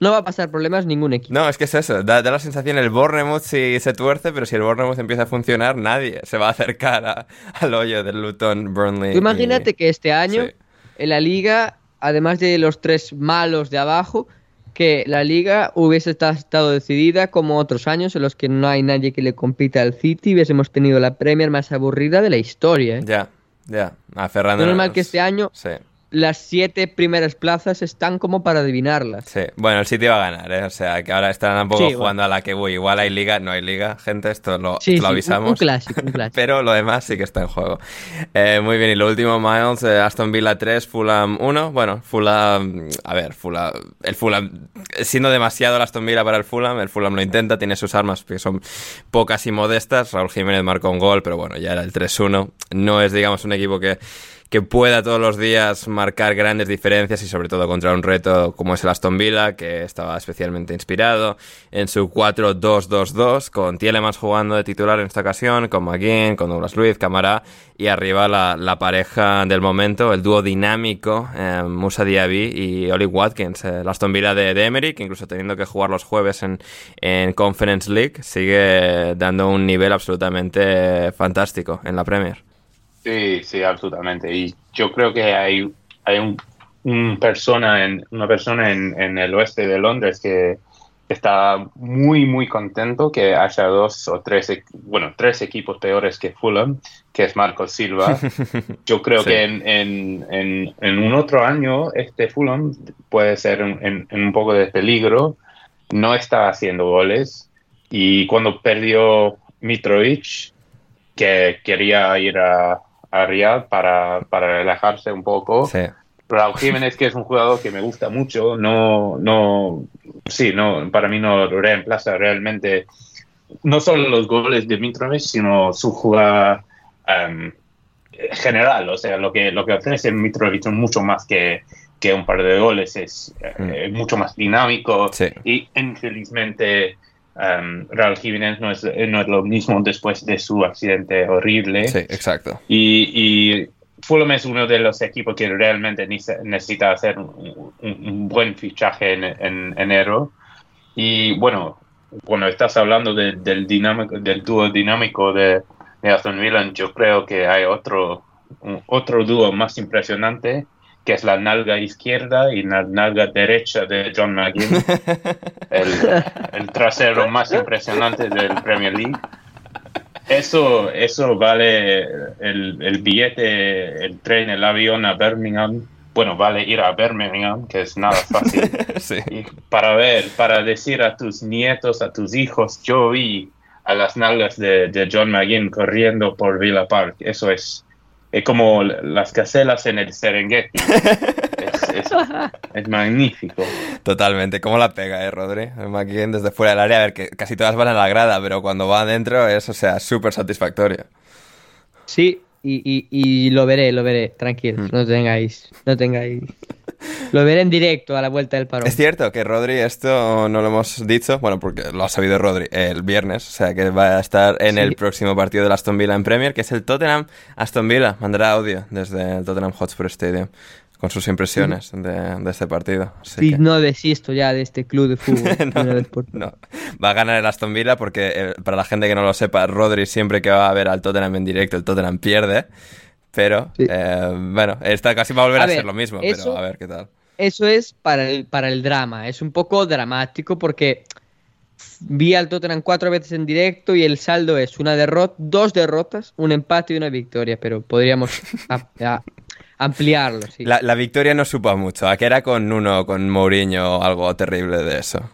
no va a pasar problemas ningún equipo. No, es que es eso. Da, da la sensación el Bournemouth si se tuerce, pero si el Bournemouth empieza a funcionar, nadie se va a acercar a- al hoyo del Luton, Burnley. Tú imagínate y- que este año Sí. en la liga, además de los tres malos de abajo, que la liga hubiese esta- estado decidida como otros años en los que no hay nadie que le compita al City y hubiésemos tenido la Premier más aburrida de la historia. ¿eh? Ya, ya. Aferrando. Menos mal que este año Sí, las siete primeras plazas están como para adivinarlas. sí. Bueno, el City va a ganar, ¿eh? O sea, que ahora están un poco Sí, jugando a la que, uy, igual hay liga, no hay liga, gente, esto lo, Sí, lo sí, un- avisamos. un clásico, un clásico. Pero lo demás sí que está en juego. Eh, muy bien, y lo último, Miles, eh, Aston Villa 3, Fulham 1. Bueno, Fulham, a ver, Fulham, el Fulham, siendo demasiado el Aston Villa para el Fulham, el Fulham lo intenta, tiene sus armas que son pocas y modestas. Raúl Jiménez marcó un gol, pero bueno, ya era el 3-1. No es, digamos, un equipo que que pueda todos los días marcar grandes diferencias y sobre todo contra un reto como es el Aston Villa, que estaba especialmente inspirado en su 4-2-2-2, con Tielemans jugando de titular en esta ocasión, con McGinn, con Douglas Luiz, Camará, y arriba la, la pareja del momento, el dúo dinámico, eh, Musa Diaby y Oli Watkins, eh, el Aston Villa de, de Emery, que incluso teniendo que jugar los jueves en, en Conference League, sigue dando un nivel absolutamente fantástico en la Premier. Sí, sí, absolutamente. Y yo creo que hay, hay un, un persona en, una persona en, en el oeste de Londres que está muy, muy contento que haya dos o tres, bueno, tres equipos peores que Fulham, que es Marco Silva. Yo creo Sí. que en, en, en, en un otro año este Fulham puede ser en un poco de peligro. No está haciendo goles. Y cuando perdió Mitrovic, que quería ir a, a Riyadh para, para relajarse un poco. Sí. Raúl Jiménez, que es un jugador que me gusta mucho, no, no, sí, no, para mí no reemplaza realmente no solo los goles de Mitrovic, sino su jugada em, general. O sea, lo que, lo que ofrece Mitrovic es mucho más que, que un par de goles, es eh, mucho más dinámico Sí. y infelizmente em, Raúl Jiménez no es, no es lo mismo después de su accidente horrible. Sí, exacto. Y, y Fulham es uno de los equipos que realmente nece- necesita hacer un, un- un buen fichaje en, en enero. Y bueno, cuando estás hablando de- del, dinámico, del dúo dinámico de, de Aston Villa, yo creo que hay otro, un- otro dúo más impresionante, que es la nalga izquierda y la nalga derecha de John McGinn, el, el trasero más impresionante del Premier League. Eso, eso vale el, el billete, el tren, el avión a Birmingham. Bueno, vale ir a Birmingham, que es nada fácil. Sí. Y para ver, para decir a tus nietos, a tus hijos, yo vi a las nalgas de, de John McGinn corriendo por Villa Park. Eso es, es como las caselas en el Serengeti. Es, es- es magnífico. Totalmente. ¿Cómo la pega, eh, Rodri? McKean desde fuera del área, a ver, que casi todas van a la grada, pero cuando va adentro es, o sea, súper satisfactorio. Sí, y, y, y lo veré, lo veré, tranquilos, no tengáis, no tengáis. Lo veré en directo a la vuelta del parón. Es cierto que Rodri, esto no lo hemos dicho, bueno, porque lo ha sabido Rodri el viernes, o sea, que va a estar en Sí. el próximo partido del Aston Villa en Premier, que es el Tottenham Aston Villa. Mandará audio desde el Tottenham Hotspur Stadium con sus impresiones de, de este partido. Así Sí, que- no desisto ya de este club de fútbol. de. No, va a ganar el Aston Villa porque, eh, para la gente que no lo sepa, Rodri siempre que va a ver al Tottenham en directo, el Tottenham pierde. Pero, Sí. eh, bueno, esta casi va a volver a, A ver, ser lo mismo, eso- pero a ver qué tal. Eso es para el, para el drama, es un poco dramático porque vi al Tottenham cuatro veces en directo y el saldo es una derrota, dos derrotas, un empate y una victoria, pero podríamos a- a- ampliarlo. Sí. La, la victoria no supo mucho. ¿A que era con uno, con Mourinho o algo terrible de eso?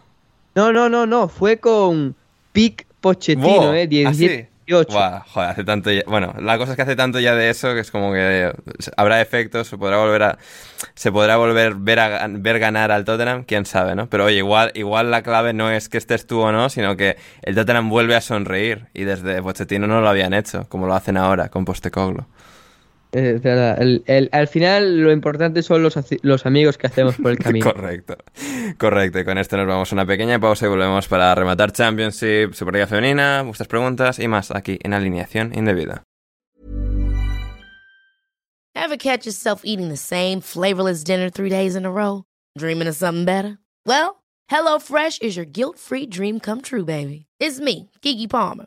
No, no, no, no, fue con Pic Pochettino, Wow, eh, 17 18. Guau, joder, hace tanto ya- Bueno, la cosa es que hace tanto ya de eso que es como que habrá efectos, se podrá volver a. Se podrá volver ver a ver ganar al Tottenham, quién sabe, ¿no? Pero oye, igual, igual la clave no es que estés tú o no, sino que el Tottenham vuelve a sonreír. Y desde Pochettino no lo habían hecho, como lo hacen ahora con Postecoglo. Eh, Es verdad, el- el- al final lo importante son los, los amigos que hacemos por el camino. Correcto. Correcto. Y con esto nos vamos a una pequeña pausa y volvemos para rematar Championship, Superliga Femenina, vuestras preguntas y más aquí en Alineación Indebida. Ever catch yourself eating the same flavorless dinner three days in a row? Dreaming of something better? Well, HelloFresh is your guilt-free dream come true, baby. It's me, Kiki Palmer.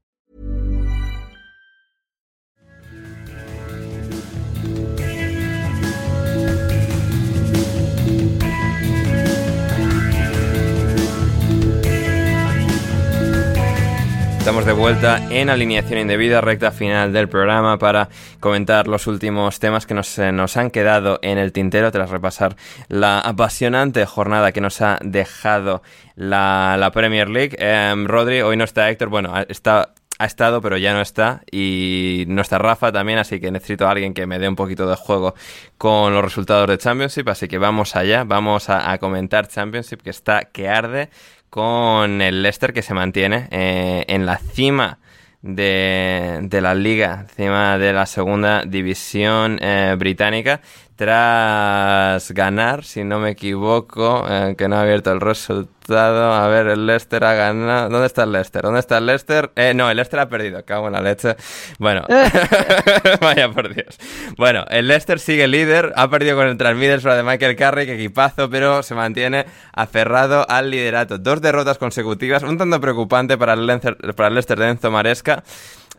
Estamos de vuelta en alineación indebida, recta final del programa para comentar los últimos temas que nos, eh, nos han quedado en el tintero tras repasar la apasionante jornada que nos ha dejado la, la Premier League. Em, Rodri, hoy no está Héctor, bueno, está, ha estado pero ya no está. Y no está Rafa también, así que necesito a alguien que me dé un poquito de juego con los resultados de Championship, así que vamos allá, vamos a, a comentar Championship que está que arde con el Leicester que se mantiene eh, en la cima de, de la liga, encima de la segunda división eh, británica, tras ganar, si no me equivoco, eh, que no ha abierto el resultado. A ver, el Leicester ha ganado. ¿Dónde está el Leicester? ¿Dónde está el Leicester? Eh, no, el Leicester ha perdido, cago en la leche. Bueno, vaya por Dios. Bueno, el Leicester sigue líder, ha perdido con el Transmiddlesbrough de Michael Carrick, equipazo, pero se mantiene aferrado al liderato. Dos derrotas consecutivas, un tanto preocupante para el, Leicester, para el Leicester de Enzo Maresca.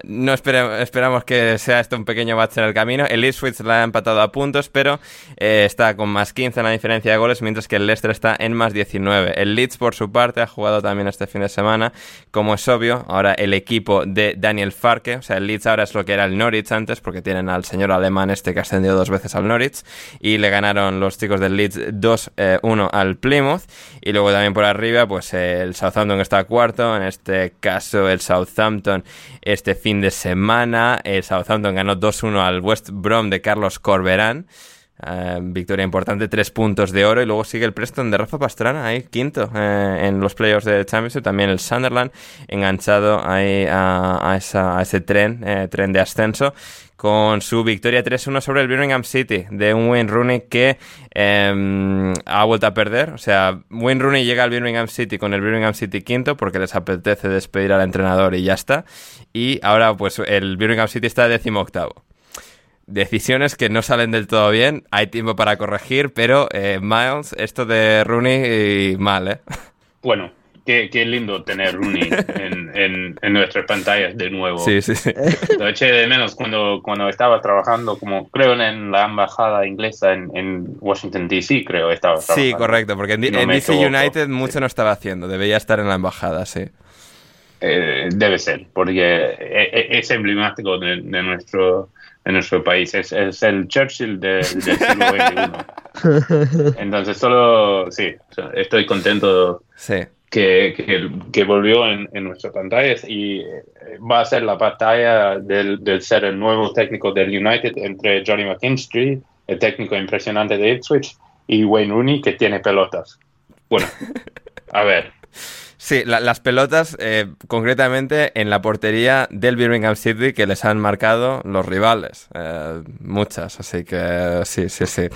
No esperamos que sea esto un pequeño bache en el camino. El Ipswich la ha empatado a puntos, pero eh, está con más 15 en la diferencia de goles, mientras que el Leicester está en más 19. El Leeds, por su parte, ha jugado también este fin de semana. Como es obvio, ahora el equipo de Daniel Farke, o sea, el Leeds ahora es lo que era el Norwich antes, porque tienen al señor alemán este que ha ascendido dos veces al Norwich, y le ganaron los chicos del Leeds 2-1 al Plymouth. Y luego también por arriba, pues eh, el Southampton está cuarto, en este caso el Southampton este fin de semana. El Southampton ganó 2-1 al West Brom de Carlos Corberán. Eh, victoria importante, tres puntos de oro. Y luego sigue el Preston de Rafa Pastrana, ahí quinto eh, en los playoffs de Championship. También el Sunderland enganchado ahí a, a esa- a ese tren, eh, tren de ascenso. Con su victoria 3-1 sobre el Birmingham City de un Wayne Rooney que eh, ha vuelto a perder. O sea, Wayne Rooney llega al Birmingham City con el Birmingham City quinto porque les apetece despedir al entrenador y ya está. Y ahora, pues el Birmingham City está décimo octavo. Decisiones que no salen del todo bien, hay tiempo para corregir, pero eh, Miles, esto de Rooney, mal, ¿eh? Bueno, qué, qué lindo tener Rooney en, en, en nuestras pantallas de nuevo. Sí, sí, sí. Lo eché de menos cuando, cuando estaba trabajando, como creo en la embajada inglesa en, en Washington, D.C., creo estaba Sí, trabajando. correcto, porque en, no DC. United mucho no estaba haciendo, debería estar en la embajada, sí. Eh, debe ser, porque e- e- es emblemático de, de nuestro de nuestro país. Es, es el Churchill de- del siglo XXI. Entonces, solo, sí, estoy contento Sí. Que, que, volvió en, en nuestras pantallas y eh, va a ser la batalla del, del ser el nuevo técnico del United entre Johnny McKinstry, el técnico impresionante de Ipswich, y Wayne Rooney que tiene pelotas. Bueno, a ver. Sí, las pelotas, eh, concretamente en la portería del Birmingham City que les han marcado los rivales. Eh, muchas, así que sí, sí, sí.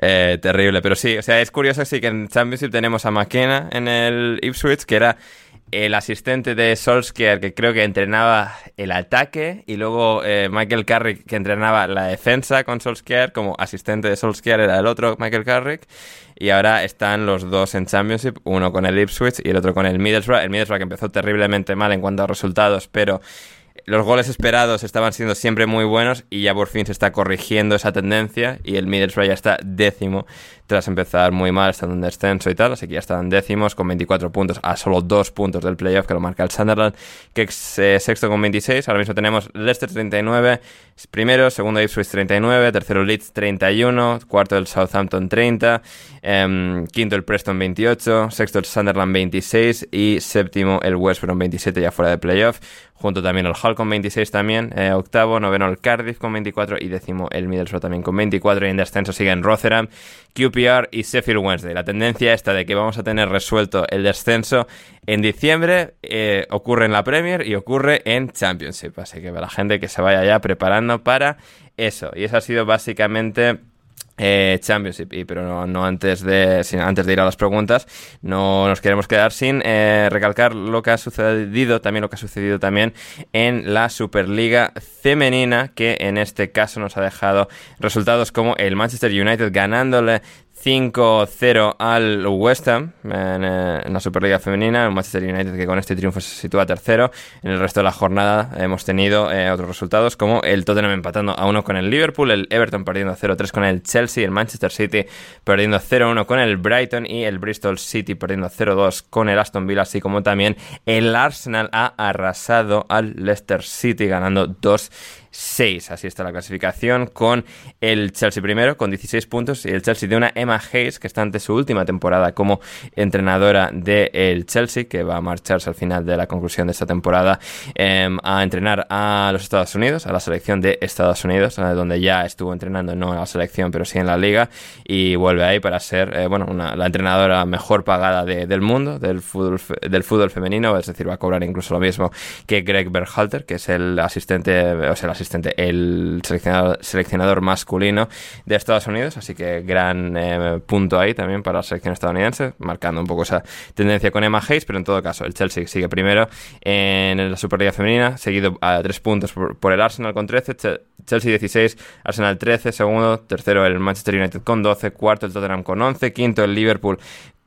Eh, terrible. Pero sí, o sea, es curioso, sí, que en Championship tenemos a McKenna en el Ipswich, que era el asistente de Solskjaer, que creo que entrenaba el ataque, y luego eh, Michael Carrick, que entrenaba la defensa con Solskjaer, como asistente de Solskjaer era el otro Michael Carrick, y ahora están los dos en Championship, uno con el Ipswich y el otro con el Middlesbrough. El Middlesbrough que empezó terriblemente mal en cuanto a resultados, pero los goles esperados estaban siendo siempre muy buenos y ya por fin se está corrigiendo esa tendencia y el Middlesbrough ya está décimo tras empezar muy mal, estando en descenso y tal, así que ya están décimos con 24 puntos a solo dos puntos del playoff que lo marca el Sunderland, que es eh, sexto con 26, ahora mismo tenemos Leicester 39, primero, segundo Ipswich 39, tercero Leeds 31, cuarto el Southampton 30, em, quinto el Preston 28, sexto el Sunderland 26 y séptimo el West Brom 27 ya fuera de playoff. Junto también el Hull con 26 también, eh, octavo, noveno el Cardiff con 24 y décimo el Middlesbrough también con 24 y en descenso siguen Rotherham, QPR y Sheffield Wednesday. La tendencia esta de que vamos a tener resuelto el descenso en diciembre eh, ocurre en la Premier y ocurre en Championship, así que la gente que se vaya ya preparando para eso. Y eso ha sido básicamente eh, Championship. Y, pero no, antes, de, antes de ir a las preguntas, no nos queremos quedar sin eh, recalcar lo que ha sucedido, también lo que ha sucedido también en la Superliga femenina, que en este caso nos ha dejado resultados como el Manchester United ganándole 5-0 al West Ham eh, en, la Superliga Femenina, el Manchester United que con este triunfo se sitúa tercero. En el resto de la jornada hemos tenido eh, otros resultados como el Tottenham empatando a 1 con el Liverpool, el Everton perdiendo 0-3 con el Chelsea, el Manchester City perdiendo 0-1 con el Brighton y el Bristol City perdiendo 0-2 con el Aston Villa, así como también el Arsenal ha arrasado al Leicester City ganando 2 6. Así está la clasificación con el Chelsea primero con 16 puntos y el Chelsea de una Emma Hayes que está ante su última temporada como entrenadora del Chelsea que va a marcharse al final de la conclusión de esta temporada em, a entrenar a los Estados Unidos, a la selección de Estados Unidos, donde ya estuvo entrenando no en la selección pero sí en la liga y vuelve ahí para ser eh, bueno la entrenadora mejor pagada del mundo del fútbol, del fútbol femenino, es decir, va a cobrar incluso lo mismo que Greg Berhalter, que es el asistente, o sea, el el seleccionador, masculino de Estados Unidos, así que gran eh, punto ahí también para la selección estadounidense, marcando un poco esa tendencia con Emma Hayes, pero en todo caso el Chelsea sigue primero en la Superliga femenina, seguido a tres puntos por, el Arsenal con 13, Chelsea 16, Arsenal 13, segundo, tercero el Manchester United con 12, cuarto el Tottenham con 11, quinto el Liverpool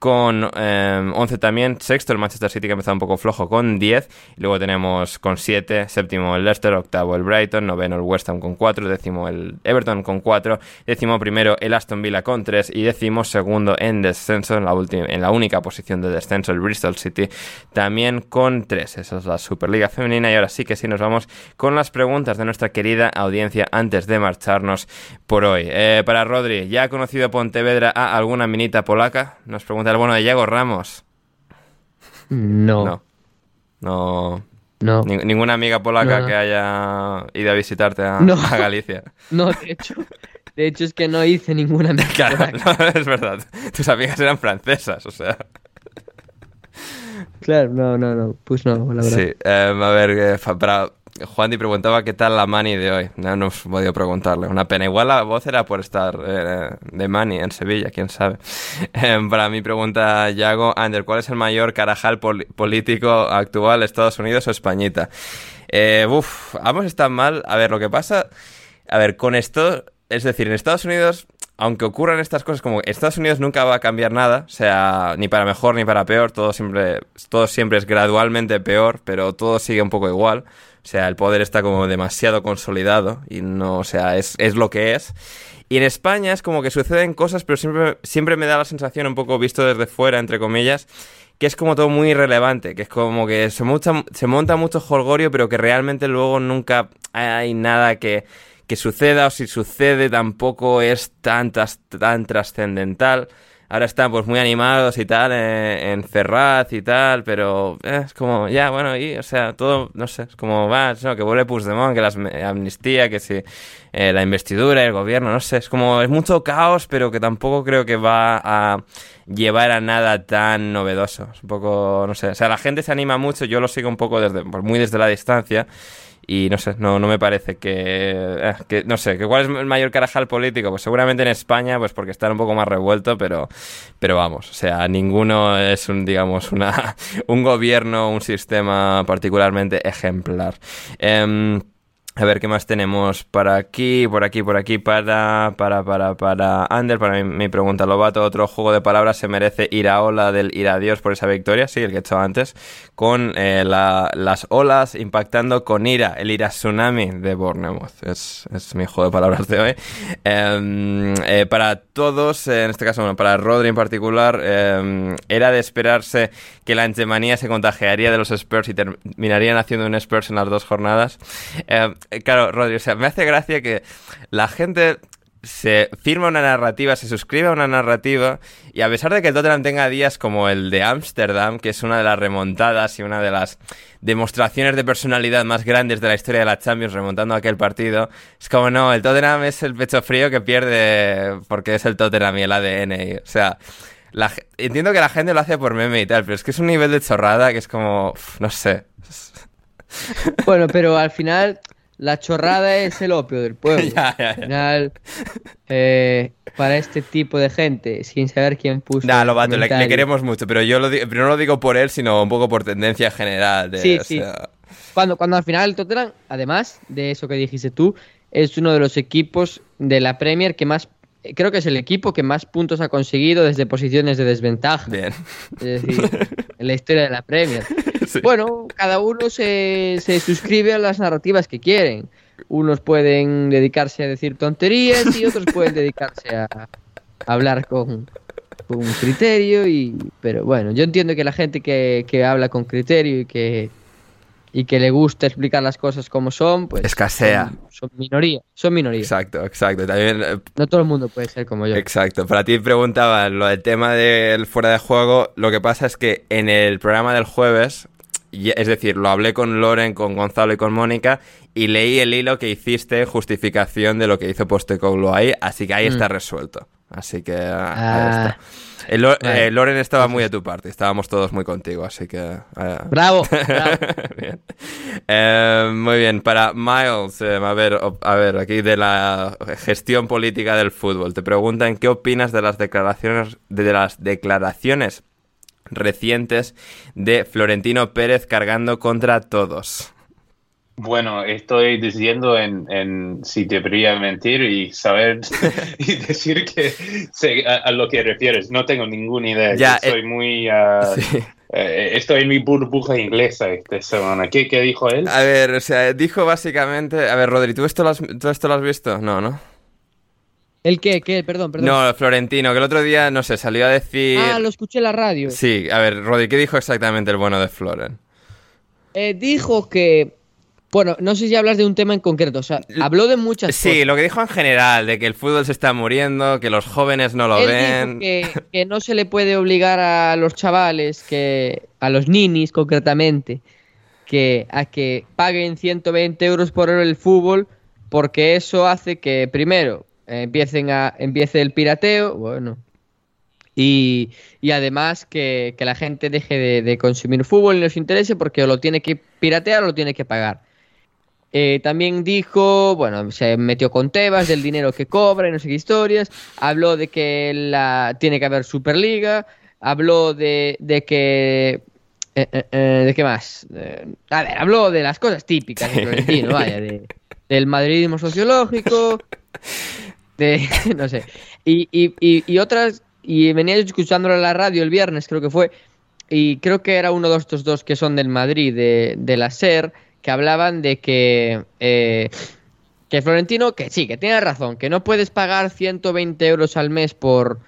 con 11 em, también, sexto el Manchester City que ha empezado un poco flojo con 10, y luego tenemos con 7, séptimo el Leicester, octavo el Brighton, noveno el West Ham con 4, décimo el Everton con 4, décimo primero el Aston Villa con 3 y décimo segundo en descenso, en la, última, en la única posición de descenso el Bristol City también con 3. Esa es la Superliga femenina y ahora sí que sí nos vamos con las preguntas de nuestra querida audiencia antes de marcharnos por hoy. Eh, para Rodri, ¿ya ha conocido Pontevedra a alguna minita polaca? Nos pregunta el bueno de Yago Ramos. No. No. No. ninguna amiga polaca que haya ido a visitarte a, Galicia. No, de hecho. De hecho es que no hice ninguna amiga Claro, es verdad. Tus amigas eran francesas, o sea. Claro, no, no, no. Pues no, la verdad. Sí, em, a ver, eh, para, Juan te preguntaba qué tal la Mani de hoy. No nos podido preguntarle. Una pena. Igual la voz era por estar eh, de Mani en Sevilla, quién sabe. Em, para mi pregunta, Yago, Ander, ¿cuál es el mayor carajal político actual, Estados Unidos o Españita? Eh, uf, ambos están mal. A ver, lo que pasa. A ver, con esto. Es decir, en Estados Unidos aunque ocurran estas cosas, como Estados Unidos nunca va a cambiar nada, o sea, ni para mejor ni para peor, todo siempre, todo siempre es gradualmente peor, pero todo sigue un poco igual. O sea, el poder está como demasiado consolidado y no, o sea, es, es lo que es. Y en España es como que suceden cosas, pero siempre, siempre me da la sensación, un poco visto desde fuera, entre comillas, que es como todo muy irrelevante, que es como que se monta, se monta mucho jolgorio, pero que realmente luego nunca hay nada que, que suceda, o si sucede tampoco es tan, tan trascendental. Ahora están pues muy animados y tal eh, en Ferraz y tal, pero eh, es como, ya, bueno, y, o sea, todo, no sé, es como va, no, que vuelve Puigdemont, que la amnistía, que si eh, la investidura, el gobierno, no sé, es como, es mucho caos, pero que tampoco creo que va a llevar a nada tan novedoso. Un poco, no sé, o sea, la gente se anima mucho, yo lo sigo un poco desde, pues, muy desde la distancia y no sé, no, no me parece que, eh, no sé, cuál es el mayor carajal político, pues seguramente en España, pues porque está un poco más revuelto, pero, pero vamos, o sea, ninguno es un, digamos, una, un gobierno, un sistema particularmente ejemplar. Em, a ver qué más tenemos por aquí, por aquí, por aquí, para, para, para, para Ander, para mi, mi pregunta, Lobato, otro juego de palabras se merece ir a ola del ir a Dios por esa victoria, sí, el que he hecho antes, con eh, la, las olas impactando con ira, el ira tsunami de Bournemouth, es, es mi juego de palabras de hoy. Eh, eh, para todos, en este caso, bueno, para Rodri en particular, em, era de esperarse que la antemanía se contagiaría de los Spurs y terminarían haciendo un Spurs en las dos jornadas. Eh, claro, Rodri, o sea, me hace gracia que la gente se firma una narrativa, se suscribe a una narrativa y a pesar de que el Tottenham tenga días como el de Ámsterdam, que es una de las remontadas y una de las demostraciones de personalidad más grandes de la historia de la Champions remontando aquel partido, es como no, el Tottenham es el pecho frío que pierde porque es el Tottenham y el ADN. o sea, la, entiendo que la gente lo hace por meme y tal, pero es que es un nivel de chorrada que es como, no sé. Bueno, pero al final la chorrada es el opio del pueblo. Al final, eh, para este tipo de gente, sin saber quién puso. Nah, lo vato, le, queremos mucho, pero yo lo pero no lo digo por él, sino un poco por tendencia general. De, sí, sí. Cuando, cuando al final el Tottenham, además de eso que dijiste tú, es uno de los equipos de la Premier que más creo que es el equipo que más puntos ha conseguido desde posiciones de desventaja. Bien. Es decir, en la historia de la Premier. Bueno, cada uno se, se, suscribe a las narrativas que quieren. Unos pueden dedicarse a decir tonterías y otros pueden dedicarse a, hablar con, con, criterio. Y, pero bueno, yo entiendo que la gente que, que habla con criterio y que y que le gusta explicar las cosas como son, pues escasea. Son, minoría, son minoría. Exacto, exacto. También eh, no todo el mundo puede ser como yo. Exacto. Para ti preguntaba lo del tema del fuera de juego. Lo que pasa es que en el programa del jueves, es decir, lo hablé con Loren, con Gonzalo y con Mónica y leí el hilo que hiciste justificación de lo que hizo Postecoglou ahí, así que ahí está mm. resuelto. Así que ah, ahí está. Eh, Loren estaba muy a tu parte, estábamos todos muy contigo, así que... Eh. ¡Bravo! Eh, muy bien, para Miles, a, ver, a ver, aquí de la gestión política del fútbol, te preguntan qué opinas de las declaraciones, de las declaraciones recientes de Florentino Pérez cargando contra todos. Bueno, estoy diciendo en, si debería mentir y saber y decir que sé a, lo que refieres. No tengo ninguna idea. Ya, soy eh, muy... Ah, eh, estoy en mi burbuja inglesa esta semana. ¿Qué, ¿Qué, dijo él? A ver, o sea, dijo básicamente... A ver, Rodri, ¿tú esto lo has, esto lo has visto? No, ¿no? ¿El qué? ¿Qué? Perdón, perdón. No, Florentino, que el otro día, no sé, salió a decir... Ah, lo escuché en la radio. Sí, a ver, Rodri, ¿qué dijo exactamente el bueno de Floren? Eh, dijo que bueno, no sé si hablas de un tema en concreto, o sea, habló de muchas cosas. Sí, lo que dijo en general, de que el fútbol se está muriendo, que los jóvenes no lo ven. Dijo que, no se le puede obligar a los chavales, que a los ninis concretamente, que a que paguen 120 euros por el fútbol, porque eso hace que primero empiecen a empiece el pirateo, bueno, y, además que, la gente deje de, de consumir fútbol y nos interese porque o lo tiene que piratear o lo tiene que pagar. Eh, también dijo, bueno, se metió con Tebas del dinero que cobra y no sé qué historias. Habló de que la, tiene que haber Superliga. Habló de, de que. Eh, eh, ¿De qué más? a ver, habló de las cosas típicas de Florentino, vaya, del madridismo sociológico, de. no sé. Y, y, y, otras. Y venía escuchándolo en la radio el viernes, creo que fue. Y creo que era uno de estos dos que son del Madrid, de, de la SER que hablaban de que, eh, que Florentino, que sí, que tiene razón, que no puedes pagar 120 euros al mes por,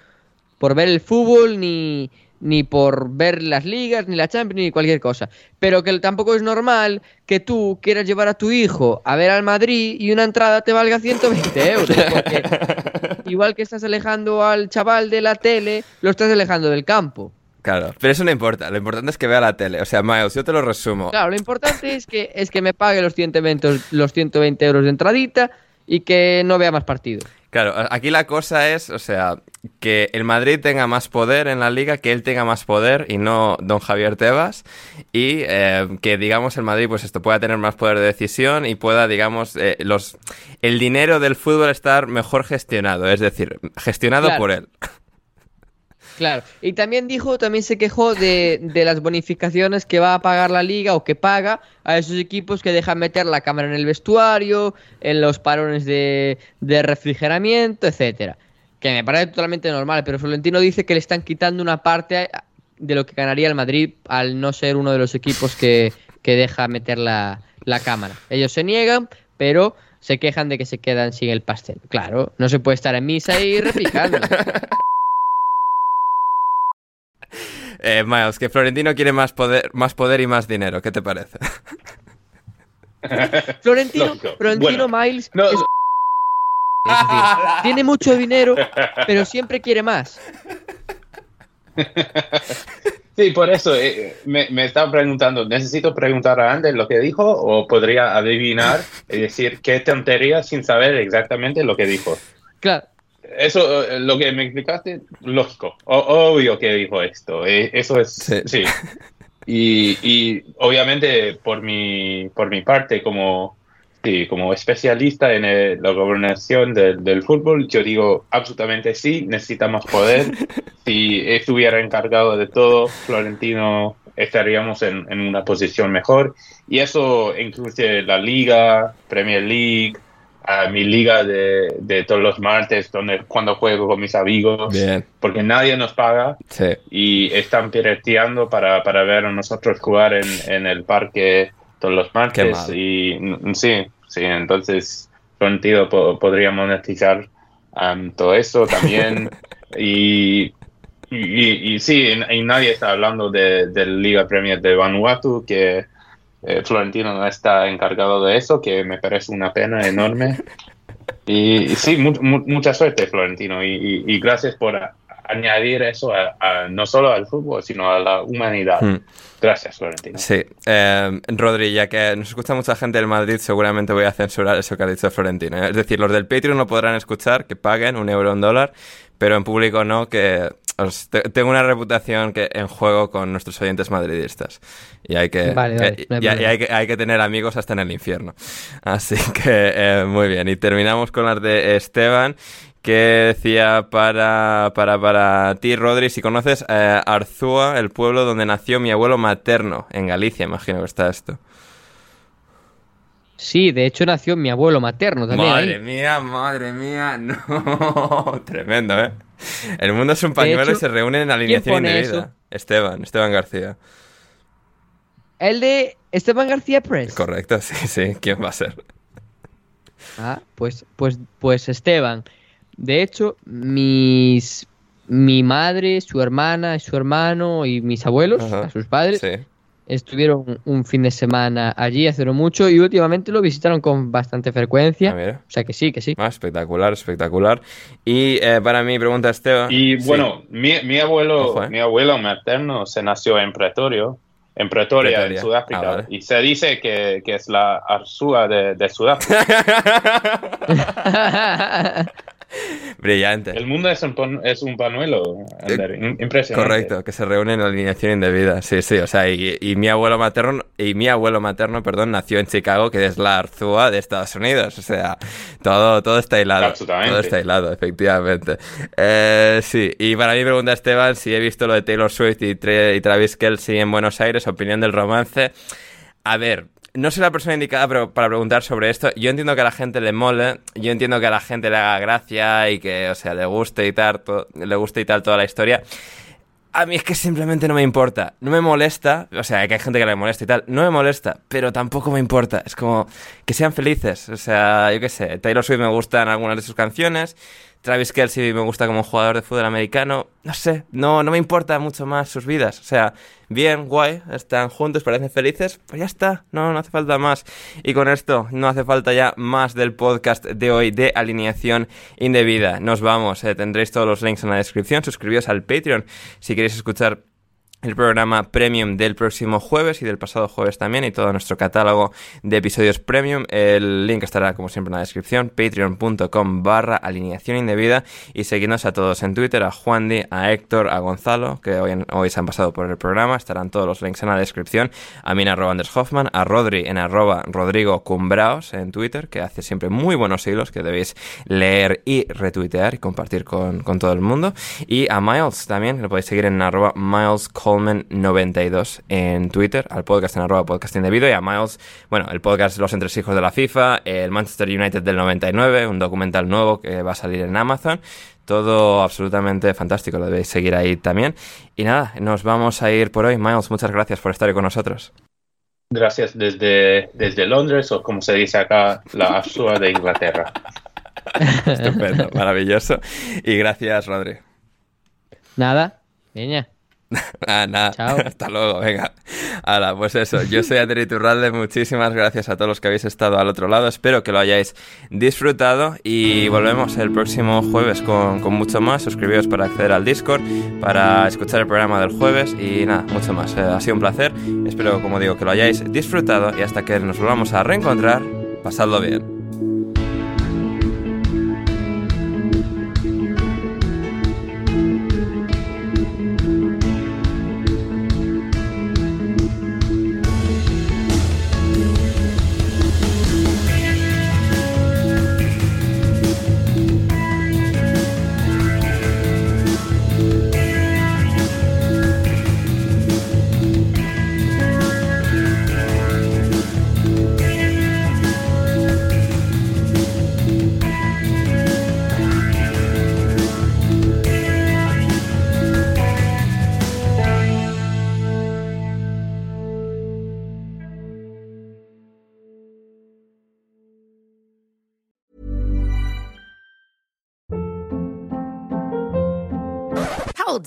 por ver el fútbol, ni, ni por ver las ligas, ni la Champions, ni cualquier cosa. Pero que tampoco es normal que tú quieras llevar a tu hijo a ver al Madrid y una entrada te valga 120 euros. Porque igual que estás alejando al chaval de la tele, lo estás alejando del campo. Claro, pero eso no importa, lo importante es que vea la tele. O sea, Miles, yo te lo resumo. Claro, lo importante es que, es que me pague los 120, los 120 euros de entradita y que no vea más partidos. Claro, aquí la cosa es, o sea, que el Madrid tenga más poder en la liga, que él tenga más poder y no don Javier Tebas, y eh, que, digamos, el Madrid, pues esto pueda tener más poder de decisión y pueda, digamos, eh, los el dinero del fútbol estar mejor gestionado, es decir, gestionado Claro. por él. Claro, y también dijo, también se quejó de, de las bonificaciones que va a pagar la liga o que paga a esos equipos que dejan meter la cámara en el vestuario, en los parones de, de refrigeramiento, etcétera. Que me parece totalmente normal, pero Florentino dice que le están quitando una parte de lo que ganaría el Madrid al no ser uno de los equipos que, que deja meter la, la cámara. Ellos se niegan, pero se quejan de que se quedan sin el pastel. Claro, no se puede estar en misa y replicando. Eh, Miles, que Florentino quiere más poder, más poder y más dinero, ¿qué te parece? Florentino, Lógico. Florentino Bueno, Miles no- es- es decir, tiene mucho dinero, pero siempre quiere más. Sí, por eso eh, me, me estaba preguntando, ¿necesito preguntar a Ander lo que dijo o podría adivinar y decir qué tontería sin saber exactamente lo que dijo? Claro, Eso, eh, lo que me explicaste, lógico, O- obvio que dijo esto, eh, eso es, Sí. sí. Y, y obviamente por mi, por mi parte, como, sí, como especialista en eh, la gobernación del, del fútbol, yo digo absolutamente sí, necesitamos poder. si estuviera encargado de todo, Florentino estaríamos en, en una posición mejor. Y eso incluye la liga, Premier League, a mi liga de, de todos los martes, donde cuando juego con mis amigos, Bien, porque nadie nos paga sí. y están pirateando para, para ver a nosotros jugar en, en el parque todos los martes. Y mm, sí, sí, entonces Florentino po- podría monetizar um, todo eso también. y, y, y sí, y, nadie está hablando de, de la Liga Premier de Vanuatu, que eh, Florentino no está encargado de eso, que me parece una pena enorme. Y, sí, mu- mu- mucha suerte, Florentino, y, gracias por añadir eso a, a- no solo al fútbol, sino a la humanidad. Mm. Gracias, Florentino. Sí, eh, Rodri, ya que nos escucha mucha gente del Madrid, seguramente voy a censurar eso que ha dicho Florentino. Es decir, los del Patreon no podrán escuchar, que paguen un euro, un dólar, pero en público no, que os- te- tengo una reputación que en juego con nuestros oyentes madridistas. Y hay que, Vale, vale, eh, no hay y- y problema. hay que, hay que tener amigos hasta en el infierno. Así que, eh, muy bien. Y terminamos con las de Esteban, que decía para, para, para ti, Rodri, si conoces eh, Arzúa, el pueblo donde nació mi abuelo materno, en Galicia, imagino que está esto. sí, de hecho nació mi abuelo materno también. Madre ahí. mía, madre mía, no. Tremendo, ¿eh? El mundo es un pañuelo hecho, y se reúnen en alineación indebida. eso? Esteban, Esteban García. El de Esteban García Press. Correcto, sí, sí. ¿Quién va a ser? Ah, pues, pues, pues Esteban. De hecho, mis mi madre, su hermana, y su hermano y mis abuelos, Ajá. a sus padres, Sí. estuvieron un fin de semana allí hace no mucho y últimamente lo visitaron con bastante frecuencia. Ah. O sea que sí, que sí. Ah, espectacular, espectacular. Y eh, para mí, pregunta Esteban. Y Sí. bueno, mi, mi abuelo, Ojo, eh. mi abuelo materno se nació en Pretorio, en Pretoria, Pretoria. en Sudáfrica. Ah, vale. Y se dice que, que es la Arzúa de, de Sudáfrica. Brillante. El mundo es un, pan- es un panuelo, Ander, im- impresionante. Correcto, que se reúnen en alineación indebida. Sí, sí, o sea, y, y mi abuelo materno, y mi abuelo materno, perdón, nació en Chicago, que es la Arzúa de Estados Unidos. O sea, todo, todo está hilado. Absolutamente. Todo está hilado, efectivamente. Eh, sí, y para mí pregunta Esteban si he visto lo de Taylor Swift y, Tra- y Travis Kelsey en Buenos Aires, opinión del romance. A ver, no soy la persona indicada pero para preguntar sobre esto. Yo entiendo que a la gente le mole, yo entiendo que a la gente le haga gracia y que, o sea, le guste y tal, le guste y tal toda la historia. A mí es que simplemente no me importa. No me molesta. O sea, que hay gente que le molesta y tal. No me molesta, pero tampoco me importa. Es como que sean felices. O sea, yo qué sé. Taylor Swift me gustan algunas de sus canciones. Travis Kelsey me gusta como jugador de fútbol americano. No sé, no, no me importa mucho más sus vidas. O sea, bien, guay, están juntos, parecen felices, pues ya está, no, no hace falta más. Y con esto no hace falta ya más del podcast de hoy de alineación indebida. Nos vamos, eh, tendréis todos los links en la descripción, suscribíos al Patreon si queréis escuchar el programa premium del próximo jueves y del pasado jueves también y todo nuestro catálogo de episodios premium. El link estará como siempre en la descripción, patreon.com barra alineación indebida. Y seguidnos a todos en Twitter, a Juan Di, a Héctor, a Gonzalo, que hoy, hoy se han pasado por el programa, estarán todos los links en la descripción, a mí en arroba Anders Hoffman, a Rodri en arroba Rodrigo Cumbraos en Twitter, que hace siempre muy buenos hilos que debéis leer y retuitear y compartir con, con todo el mundo, y a Miles también, lo podéis seguir en arroba Miles Coleman92 en Twitter, al podcast en arroba podcast indebido y a Miles, bueno, el podcast Los Entresijos de la FIFA, el Manchester United del 99, un documental nuevo que va a salir en Amazon. Todo absolutamente fantástico, lo debéis seguir ahí también. Y nada, nos vamos a ir por hoy. Miles, muchas gracias por estar con nosotros. Gracias desde, desde Londres, o como se dice acá, la Asua de Inglaterra. Estupendo, maravilloso. Y gracias, Rodri. Nada, niña. ah, nada. Hasta luego, venga. Ahora, pues eso. Yo soy Adri Turralde. Muchísimas gracias a todos los que habéis estado al otro lado. Espero que lo hayáis disfrutado. Y volvemos el próximo jueves con, con mucho más. Suscribíos para acceder al Discord, para escuchar el programa del jueves y nada, mucho más. Eh, ha sido un placer. Espero, como digo, que lo hayáis disfrutado. Y hasta que nos volvamos a reencontrar, pasadlo bien.